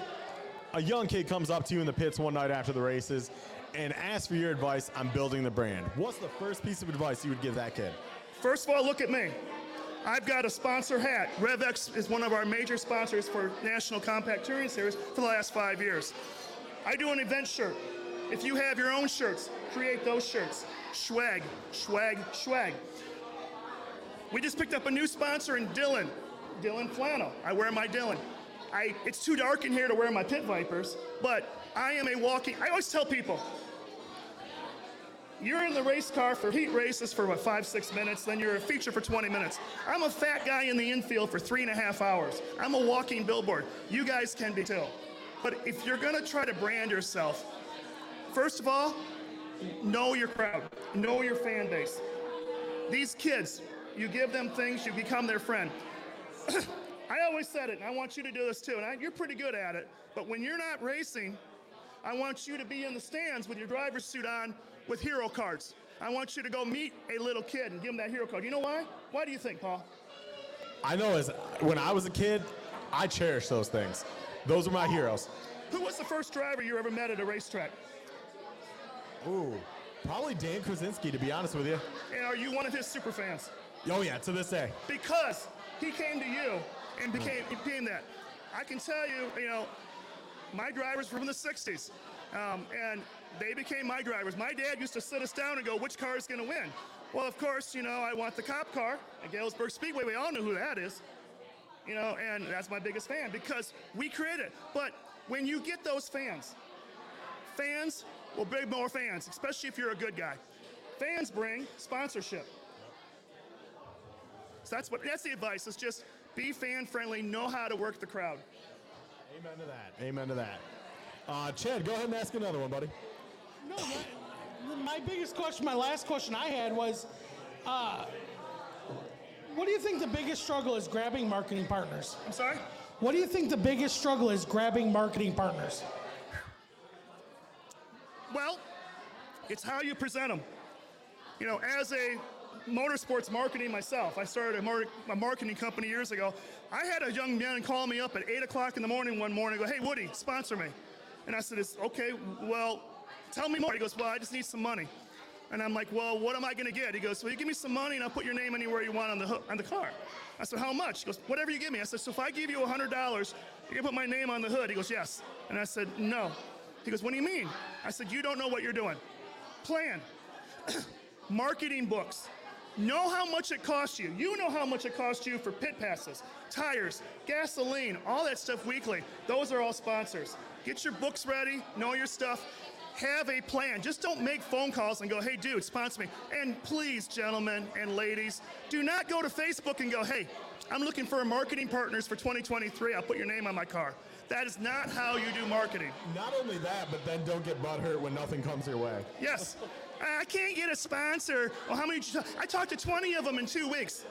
a young kid comes up to you in the pits one night after the races and asks for your advice on building the brand. What's the first piece of advice you would give that kid? First of all, look at me. I've got a sponsor hat. RevX is one of our major sponsors for National Compact Touring Series for the last five years. I do an event shirt. If you have your own shirts, create those shirts. Swag, swag, swag. We just picked up a new sponsor in Dylan, Dylan Flannel. I wear my Dylan. I, it's too dark in here to wear my Pit Vipers, but I am a walking. I always tell people, you're in the race car for heat races for what, five, six minutes, then you're a feature for 20 minutes. I'm a fat guy in the infield for three and a half hours. I'm a walking billboard. You guys can be too. But if you're gonna try to brand yourself, first of all, know your crowd, know your fan base. These kids, you give them things, you become their friend. *clears throat* I always said it, and I want you to do this too, and I, you're pretty good at it. But when you're not racing, I want you to be in the stands with your driver's suit on with hero cards. I want you to go meet a little kid and give him that hero card. You know why? Why do you think, Paul? I know as when I was a kid, I cherish those things. Those are my heroes. Who was the first driver you ever met at a racetrack? Ooh, probably Dan Krasinski, to be honest with you. And are you one of his super fans? Oh yeah, to this day. Because he came to you and became became that. I can tell you, you know, my drivers from the 60s, um, and they became my drivers. My dad used to sit us down and go, which car is going to win? Well, of course, you know, I want the cop car at Galesburg Speedway. We all know who that is, you know, and that's my biggest fan because we created it. But when you get those fans, fans will bring more fans, especially if you're a good guy. Fans bring sponsorship. So that's what that's the advice. Is just be fan friendly, know how to work the crowd. Amen to that. Amen to that. Uh, Chad, go ahead and ask another one, buddy. No, my, my biggest question, my last question I had was, uh, what do you think the biggest struggle is grabbing marketing partners? I'm sorry. What do you think the biggest struggle is grabbing marketing partners? Well, it's how you present them. You know, as a motorsports marketing myself, I started a, mar- a marketing company years ago. I had a young man call me up at 8 o'clock in the morning one morning and go, Hey, Woody, sponsor me. And I said, "It's Okay, well, tell me more. He goes, Well, I just need some money. And I'm like, Well, what am I going to get? He goes, Well, you give me some money and I'll put your name anywhere you want on the, hook, on the car. I said, How much? He goes, Whatever you give me. I said, So if I give you $100, you can put my name on the hood. He goes, Yes. And I said, No. He goes, What do you mean? I said, You don't know what you're doing. Plan. *clears throat* Marketing books. Know how much it costs you. You know how much it costs you for pit passes, tires, gasoline, all that stuff weekly. Those are all sponsors. Get your books ready, know your stuff, have a plan. Just don't make phone calls and go, hey, dude, sponsor me. And please, gentlemen and ladies, do not go to Facebook and go, hey, I'm looking for marketing partners for 2023. I'll put your name on my car. That is not how you do marketing. Not only that, but then don't get butthurt when nothing comes your way. Yes. I can't get a sponsor. Well, how many? did you talk- I talked to 20 of them in two weeks.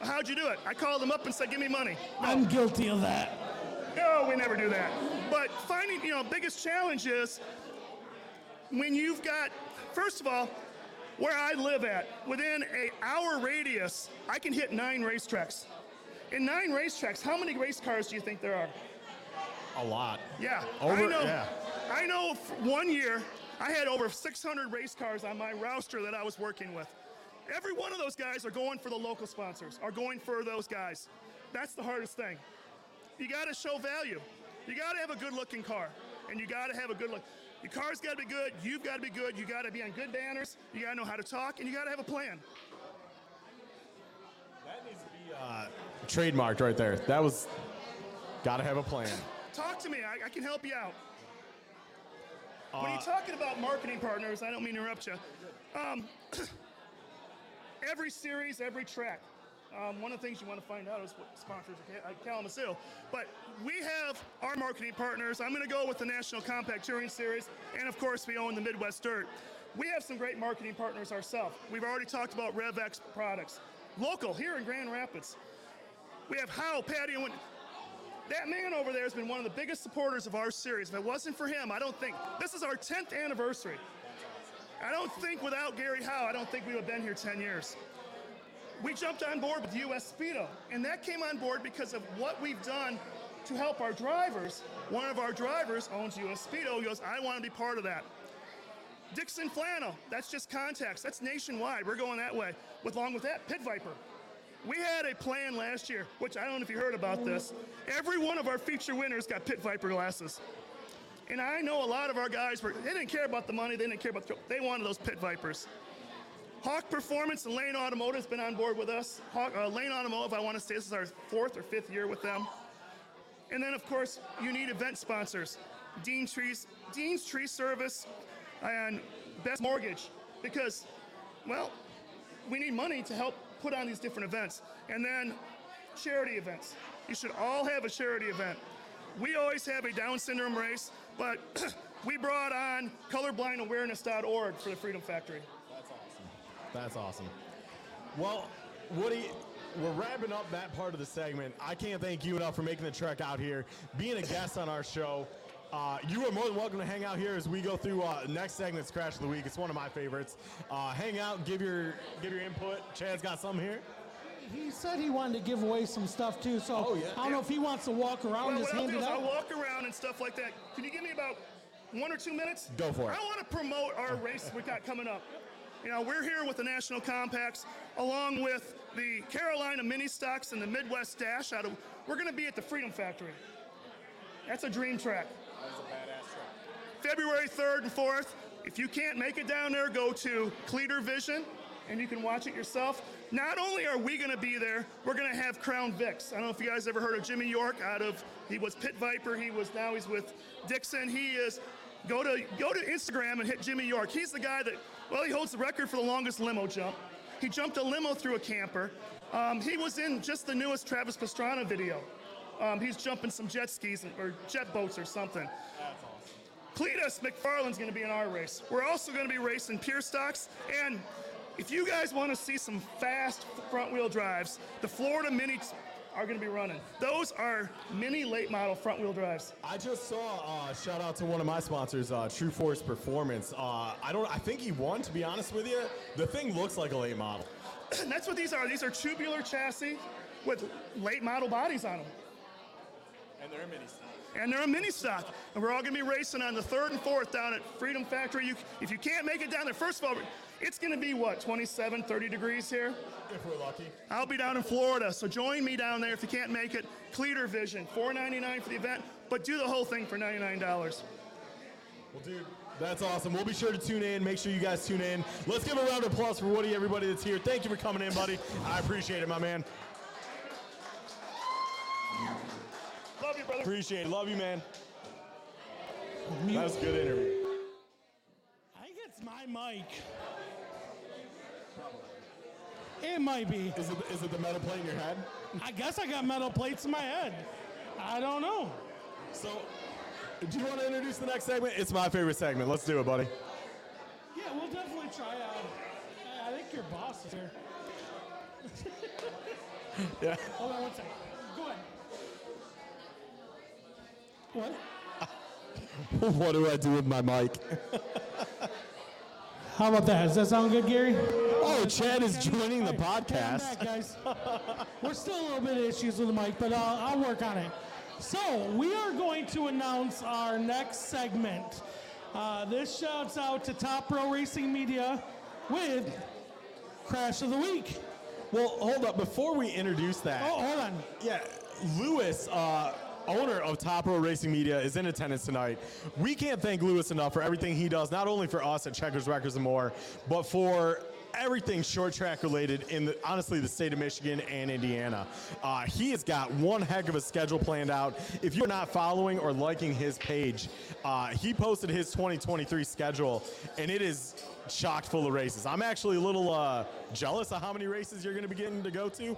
How'd you do it? I called them up and said, "Give me money." I'm guilty of that. No, we never do that. But finding, you know, biggest challenge is when you've got, first of all, where I live at, within a hour radius, I can hit nine racetracks. In nine racetracks, how many race cars do you think there are? A lot. Yeah, Over- I know. yeah. I know. One year, I had over 600 race cars on my roster that I was working with. Every one of those guys are going for the local sponsors, are going for those guys. That's the hardest thing. You got to show value. You got to have a good-looking car, and you got to have a good look. Your car's got to be good. You've got to be good. You got to be on good banners. You got to know how to talk, and you got to have a plan. That needs to be uh, trademarked right there. That was. Got to have a plan. Talk to me. I, I can help you out. when Uh, you're talking about marketing partners, I don't mean to interrupt you. Um, *clears throat* every series, every track. Um, one of the things you want to find out is what sponsors are Cal- Kalamazoo. But we have our marketing partners. I'm going to go with the National Compact Touring Series, and of course, we own the Midwest Dirt. We have some great marketing partners ourselves. We've already talked about RevX products, local here in Grand Rapids. We have Howe Patio and that man over there has been one of the biggest supporters of our series. If it wasn't for him, I don't think this is our 10th anniversary. I don't think without Gary Howe, I don't think we would have been here 10 years. We jumped on board with US Speedo, and that came on board because of what we've done to help our drivers. One of our drivers owns US Speedo. He goes, I want to be part of that. Dixxon Flannel, that's just contacts. That's nationwide. We're going that way. With along with that, Pit Viper. We had a plan last year, which I don't know if you heard about this. Every one of our feature winners got Pit Viper glasses. And I know a lot of our guys were they didn't care about the money, they didn't care about the they wanted those Pit Vipers. Hawk Performance and Lane Automotive has been on board with us. Hawk, uh, Lane Automotive, I want to say this is our fourth or fifth year with them. And then, of course, you need event sponsors. Dean Trees, Dean's Tree Service and Best Mortgage. Because, well, we need money to help put on these different events. And then charity events. You should all have a charity event. We always have a Down syndrome race, but *clears throat* we brought on colorblindAwareness.org for the Freedom Factory. That's awesome. That's awesome. Well, Woody, we're wrapping up that part of the segment. I can't thank you enough for making the trek out here, being a guest on our show. Uh, you are more than welcome to hang out here as we go through uh, next segment's Crash of the Week. It's one of my favorites. Uh, hang out, give your give your input. Chad's got some here. He said he wanted to give away some stuff too, so Oh, yeah. I don't know if he wants to walk around Well, and just I'll hand do it is I'll walk around and stuff like that. Can you give me about one or two minutes? Go for it. I want to promote our race we got coming up. You know, we're here with the National Compacts, along with the Carolina Mini Stocks and the Midwest Dash out of. We're going to be at the Freedom Factory. That's a dream track. February 3rd and 4th. If you can't make it down there, go to Cleater Vision and you can watch it yourself. Not only are we going to be there, we're going to have Crown Vics. I don't know if you guys ever heard of Jimmy York out of he was Pit Viper, he was now he's with Dixxon. He is go to go to Instagram and hit Jimmy York. He's the guy that well, he holds the record for the longest limo jump. He jumped a limo through a camper. Um, he was in just the newest Travis Pastrana video. Um, he's jumping some jet skis or jet boats or something. Cleetus McFarland's going to be in our race. We're also going to be racing pure stocks. And if you guys want to see some fast front wheel drives, the Florida Minis are going to be running. Those are mini late model front wheel drives. I just saw. Uh, shout out to one of my sponsors, uh, True Force Performance. Uh, I don't. I think he won. To be honest with you, the thing looks like a late model. *clears throat* That's what these are. These are tubular chassis with late model bodies on them. And they're mini stock. and they're a mini stock. And we're all going to be racing on the third and fourth down at Freedom Factory. You, if you can't make it down there, first of all, it's going to be what, 27, 30 degrees here? If we're lucky. I'll be down in Florida, so join me down there if you can't make it. Cleater Vision, $4.99 for the event, but do the whole thing for $99. Well, dude, that's awesome. We'll be sure to tune in. Make sure you guys tune in. Let's give a round of applause for Woody, everybody that's here. Thank you for coming in, buddy. I appreciate it, my man. Brother. Appreciate it. Love you, man. That was a good interview. I think it's my mic. It might be. Is it, is it the metal plate in your head? I guess I got metal plates in my head. I don't know. So, do you want to introduce the next segment? It's my favorite segment. Let's do it, buddy. Yeah, we'll definitely try out. I think your boss is here. Yeah. Hold on one second. What? *laughs* what do I do with my mic? *laughs* How about that? Does that sound good, Gary? Oh, Chad is joining the All right, Ken, I'm podcast. back, guys. *laughs* We're still a little bit of issues with the mic, but uh, I'll work on it. So we are going to announce our next segment. Uh, this shouts out to Top Row Racing Media with Crash of the Week. Well, hold up. Before we introduce that, Oh, hold on. Yeah, Lewis, uh, owner of Top Row Racing Media, is in attendance tonight. We can't thank Lewis enough for everything he does, not only for us at Checkers Wreckers and more, but for everything short track related in the, honestly the state of Michigan and Indiana. Uh, he has got one heck of a schedule planned out. If you're not following or liking his page, uh, he posted his 2023 schedule, and it is chocked full of races. I'm actually a little uh, jealous of how many races you're going to be getting to go to.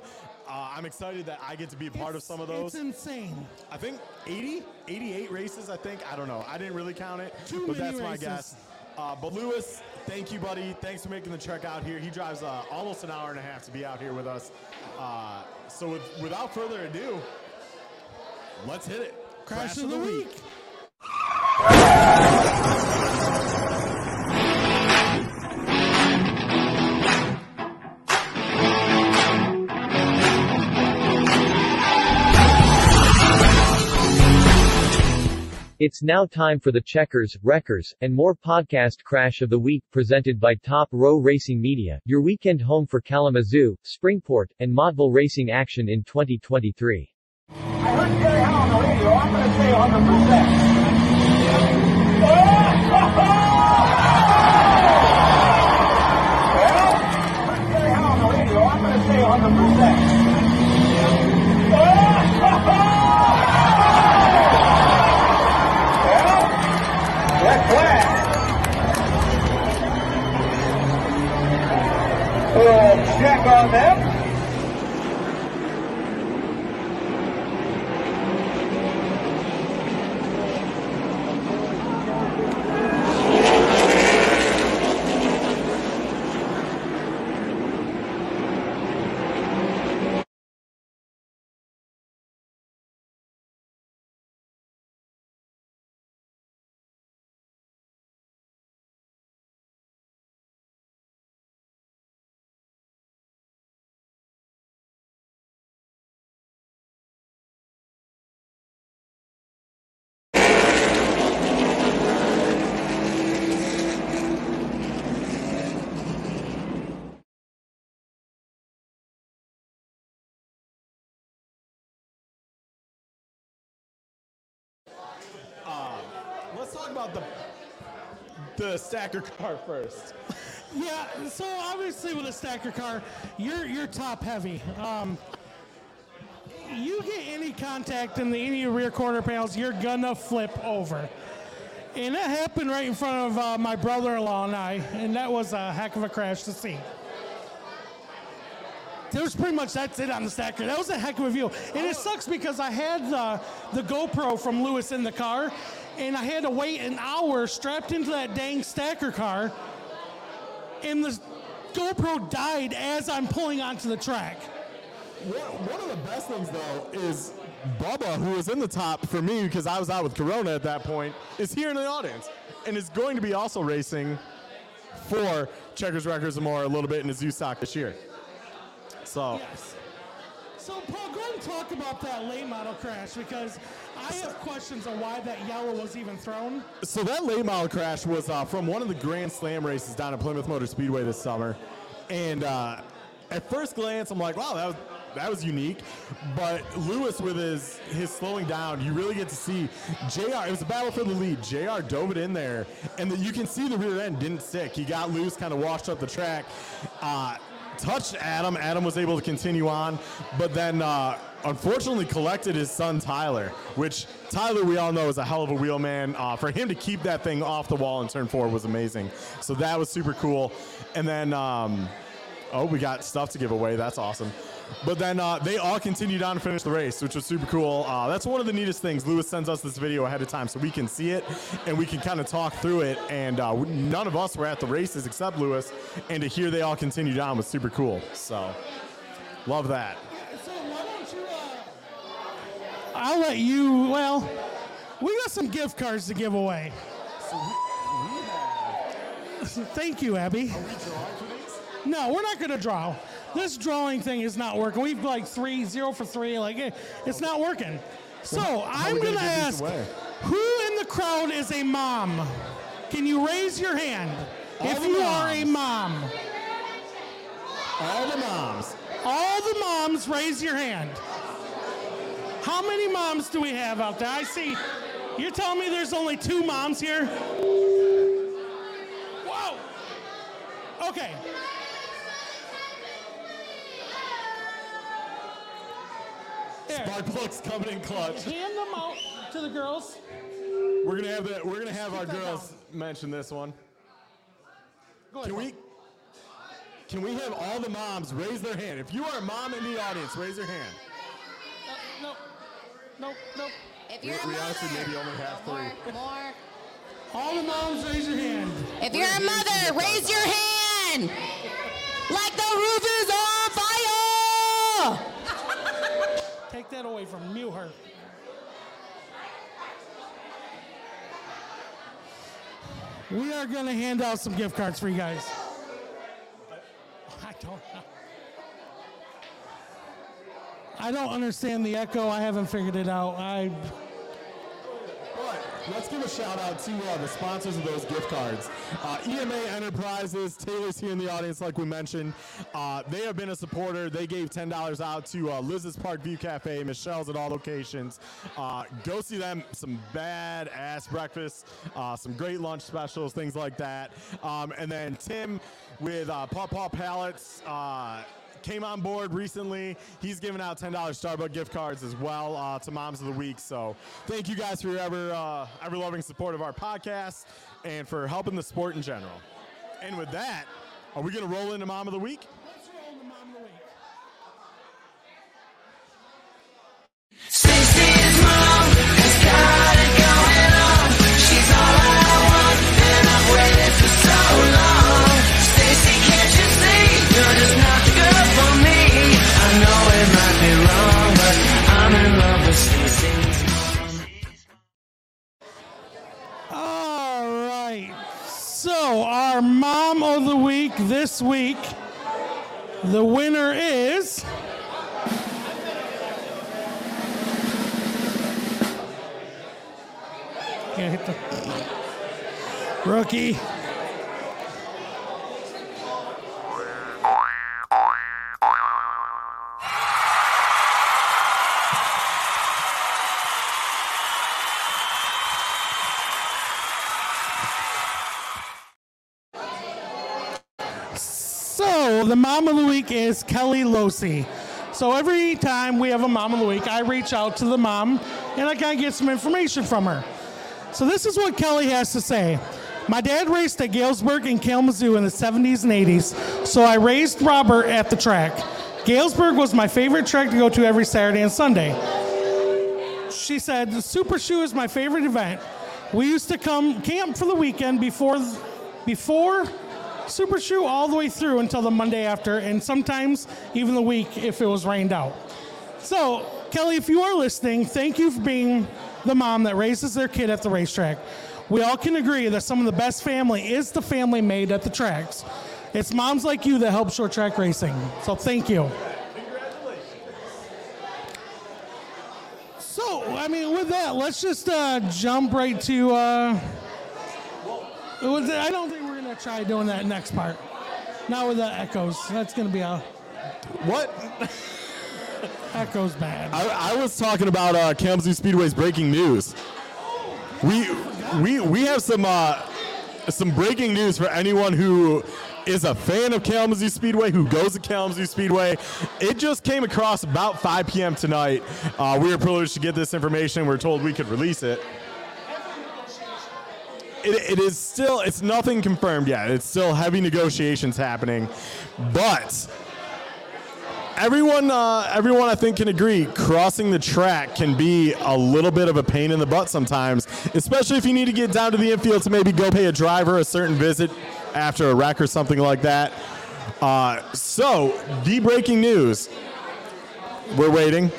Uh, I'm excited that I get to be a part of some of those. It's insane. I think 80, 88 races, I think. I don't know. I didn't really count it, Too but that's my guess. Uh, but Lewis, thank you, buddy. Thanks for making the trek out here. He drives uh, almost an hour and a half to be out here with us. Uh, so with, without further ado, let's hit it. Crash, of the, week. It's now time for the Checkers, Wreckers, and more podcast Crash of the Week presented by Top Row Racing Media, your weekend home for Kalamazoo, Springport, and Montville racing action in 2023. I heard Howe on the radio. I'm going to say 100%. Well, I heard Howe on the radio. I'm going to say 100%. Glad. We'll check on them. The stacker car first. Yeah, so obviously with a stacker car, you're you're top heavy. Um, you get any contact in the any rear quarter panels, you're gonna flip over. And that happened right in front of uh, my brother-in-law and I, and that was a heck of a crash to see. There was pretty much that's it on the stacker. That was a heck of a view, and it sucks because I had the the GoPro from Lewis in the car, and I had to wait an hour strapped into that dang stacker car and the GoPro died as I'm pulling onto the track. One, of the best things though is Bubba, who was in the top for me because I was out with Corona at that point, is here in the audience and is going to be also racing for Checkers Wreckers and more a little bit in the Zoo stock this year. So Yes. So, Paul, go ahead and talk about that late model crash because I have questions on why that yellow was even thrown. So that late model crash was uh, from one of the Grand Slam races down at Plymouth Motor Speedway this summer, and uh, at first glance, I'm like, wow, that was that was unique. But Lewis, with his his slowing down, you really get to see Jr. It was a battle for the lead. Jr. dove it in there, and the, you can see the rear end didn't stick. He got loose, kind of washed up the track. Uh, touched Adam. Adam was able to continue on, but then uh, unfortunately collected his son Tyler, which Tyler we all know is a hell of a wheelman. Uh, for him to keep that thing off the wall in turn four was amazing. So that was super cool. And then, um, oh, we got stuff to give away. That's awesome. But then uh, they all continued on to finish the race, which was super cool. Uh, that's one of the neatest things. Lewis sends us this video ahead of time so we can see it and we can kind of talk through it. And uh, none of us were at the races except Lewis. And to hear they all continued on was super cool. So, love that. So, why don't you. Uh, I'll let you. Well, we got some gift cards to give away. Thank you, Abby. No, we're not going to draw. This drawing thing is not working. We've like three, zero for three. Like it, it's not working. So I'm going gonna to these ask, who in the crowd is a mom? Can you raise your hand if the you are a mom? All the moms. All the moms, raise your hand. How many moms do we have out there? I see. You're telling me there's only two moms here? Whoa. Okay. There. Spark plugs coming in clutch. Hand them out to the girls. We're gonna have the, we're gonna have our girls mention this one. Go. Can we can we have all the moms raise their hand? If you are a mom in the audience, raise your hand. No. No. No. If you're We a actually mother, maybe only have more, three. more. All the moms, raise your hand. If you're a mother, raise your hand. Like the roof is on fire. Take that away from mute her. We are going to hand out some gift cards for you guys. I don't know. I don't understand the echo. I haven't figured it out. I let's give a shout out to uh, the sponsors of those gift cards. Uh, EMA Enterprises, Taylor's here in the audience, like we mentioned. Uh, they have been a supporter. They gave $10 out to uh, Liz's Park View Cafe, Michelle's at all locations. Uh, go see them. Some badass breakfast, uh, some great lunch specials, things like that. Um, and then Tim with Paw Paw Pallets. Came on board recently. He's giving out $10 Starbucks gift cards as well uh, to Moms of the Week. So thank you guys for your ever, uh, ever loving support of our podcast and for helping the sport in general. And with that, are we going to roll into Mom of the Week? This week, the winner is. Rookie. The mom of the week is Kelly Losi. So every time we have a mom of the week, I reach out to the mom and I kind of get some information from her. So this is what Kelly has to say. My dad raced at Galesburg and Kalamazoo in the 70s and 80s, so I raised Robert at the track. Galesburg was my favorite track to go to every Saturday and Sunday. She said, the Super Shoe is my favorite event. We used to come camp for the weekend before, before Super Shoe all the way through until the Monday after, and sometimes even the week if it was rained out. So, Kelly, if you are listening, thank you for being the mom that raises their kid at the racetrack. We all can agree that some of the best family is the family made at the tracks. It's moms like you that help short track racing. So, thank you. So, I mean, with that, let's just uh, jump right to. Uh, I don't think to try doing that next part. Not with the echoes. That's going to be a. What? *laughs* Echoes bad. I, I was talking about uh, Kalamazoo Speedway's breaking news. We we we have some uh, some breaking news for anyone who is a fan of Kalamazoo Speedway, who goes to Kalamazoo Speedway. It just came across about 5 p.m. tonight. Uh, we were privileged to get this information. We are told we could release it. It, it is still it's nothing confirmed yet. It's still heavy negotiations happening, but everyone uh, everyone I think can agree crossing the track can be a little bit of a pain in the butt sometimes, especially if you need to get down to the infield to maybe go pay a driver a certain visit after a wreck or something like that. Uh, so the breaking news. We're waiting.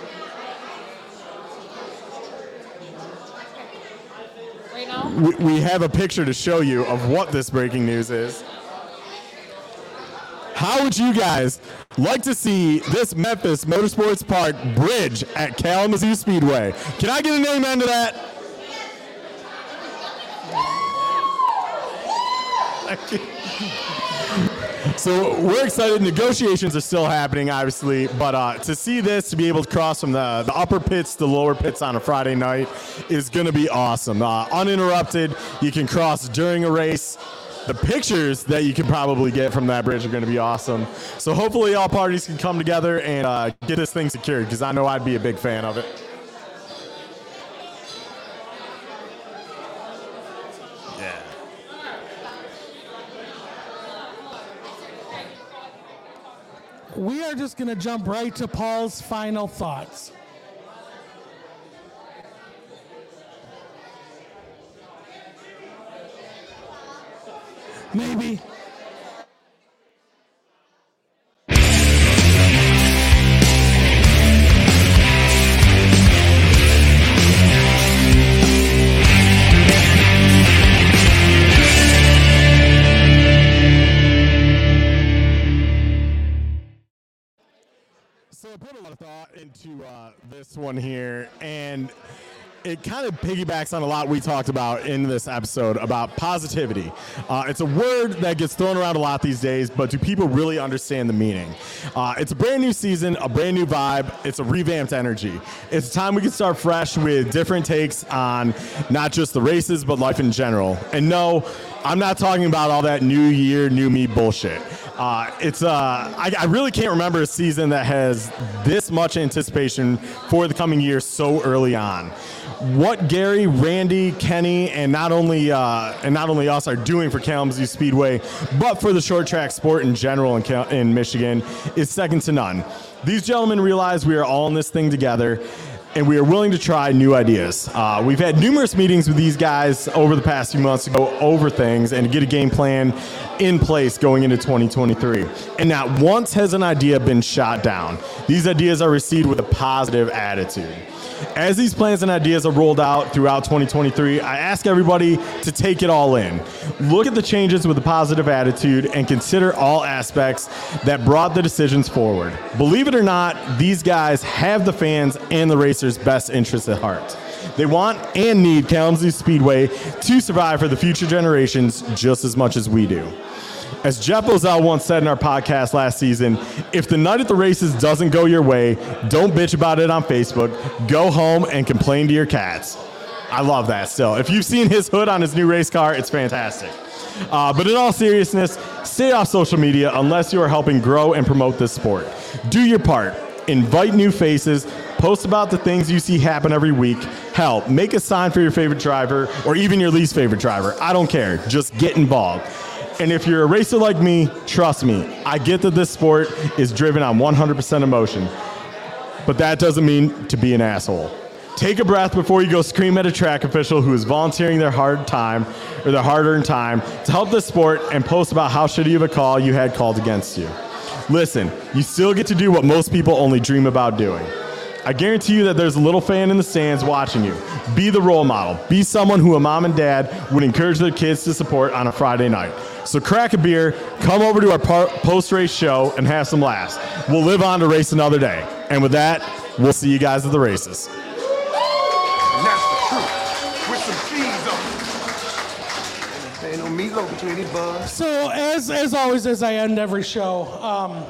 Now? We, we have a picture to show you of what this breaking news is. How would you guys like to see this Memphis Motorsports Park bridge at Kalamazoo Speedway? Can I get an amen to that? *laughs* *laughs* So we're excited. Negotiations are still happening, obviously, but uh, to see this, to be able to cross from the, the upper pits to the lower pits on a Friday night is going to be awesome. Uh, uninterrupted, you can cross during a race. The pictures that you can probably get from that bridge are going to be awesome. So hopefully, all parties can come together and uh, get this thing secured because I know I'd be a big fan of it. We are just going to jump right to Paul's final thoughts. Maybe. So I put a lot of thought into uh, this one here, and it kind of piggybacks on a lot we talked about in this episode about positivity. Uh, it's a word that gets thrown around a lot these days, but do people really understand the meaning? Uh, it's a brand new season, a brand new vibe. It's a revamped energy. It's time we can start fresh with different takes on not just the races, but life in general. And no, I'm not talking about all that new year, new me bullshit. Uh, it's uh, I, I really can't remember a season that has this much anticipation for the coming year so early on. What Gary, Randy, Kenny, and not only uh, and not only us are doing for Kalamazoo Speedway, but for the short track sport in general in, Cal- in Michigan is second to none. These gentlemen realize we are all in this thing together and we are willing to try new ideas. Uh, we've had numerous meetings with these guys over the past few months to go over things and to get a game plan in place going into 2023. And not once has an idea been shot down. These ideas are received with a positive attitude. As these plans and ideas are rolled out throughout 2023, I ask everybody to take it all in. Look at the changes with a positive attitude and consider all aspects that brought the decisions forward. Believe it or not, these guys have the fans and the racers' best interests at heart. They want and need Kalamazoo Speedway to survive for the future generations just as much as we do. As Jeff Ozell once said in our podcast last season, if the night at the races doesn't go your way, don't bitch about it on Facebook. Go home and complain to your cats. I love that still. If you've seen his hood on his new race car, it's fantastic. Uh, but in all seriousness, stay off social media unless you are helping grow and promote this sport. Do your part. Invite new faces. Post about the things you see happen every week. Hell, make a sign for your favorite driver or even your least favorite driver. I don't care. Just get involved. And if you're a racer like me, trust me, I get that this sport is driven on 100% emotion but that doesn't mean to be an asshole. Take a breath before you go scream at a track official who is volunteering their hard time or their hard-earned time to help the sport and post about how shitty of a call you had called against you. Listen, you still get to do what most people only dream about doing. I guarantee you that there's a little fan in the stands watching you. Be the role model. Be someone who a mom and dad would encourage their kids to support on a Friday night. So crack a beer, come over to our par- post-race show, and have some laughs. We'll live on to race another day. And with that, we'll see you guys at the races. And that's the truth. With some cheese on. There ain't no between these. So, as as always, as I end every show, um,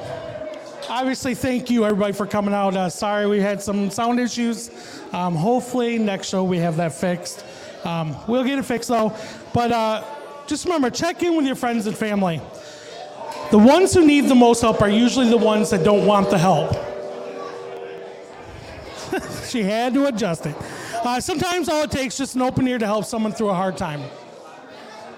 obviously, thank you everybody for coming out. Uh, sorry we had some sound issues. Um, hopefully, next show we have that fixed. Um, we'll get it fixed though. But uh, just remember, check in with your friends and family. The ones who need the most help are usually the ones that don't want the help. *laughs* she had to adjust it. Uh, sometimes all it takes is just an open ear to help someone through a hard time.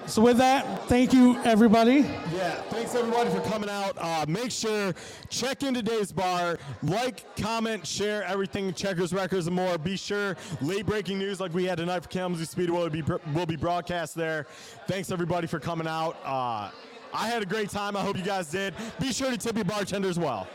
So with that, thank you everybody. Yeah, thanks everybody for coming out. Uh, make sure check in today's Bar, like, comment, share everything, checkers, wreckers, and more. Be sure late breaking news like we had tonight for Kalamazoo Speedway will be will be broadcast there. Thanks everybody for coming out. Uh, I had a great time. I hope you guys did. Be sure to tip your bartender as well.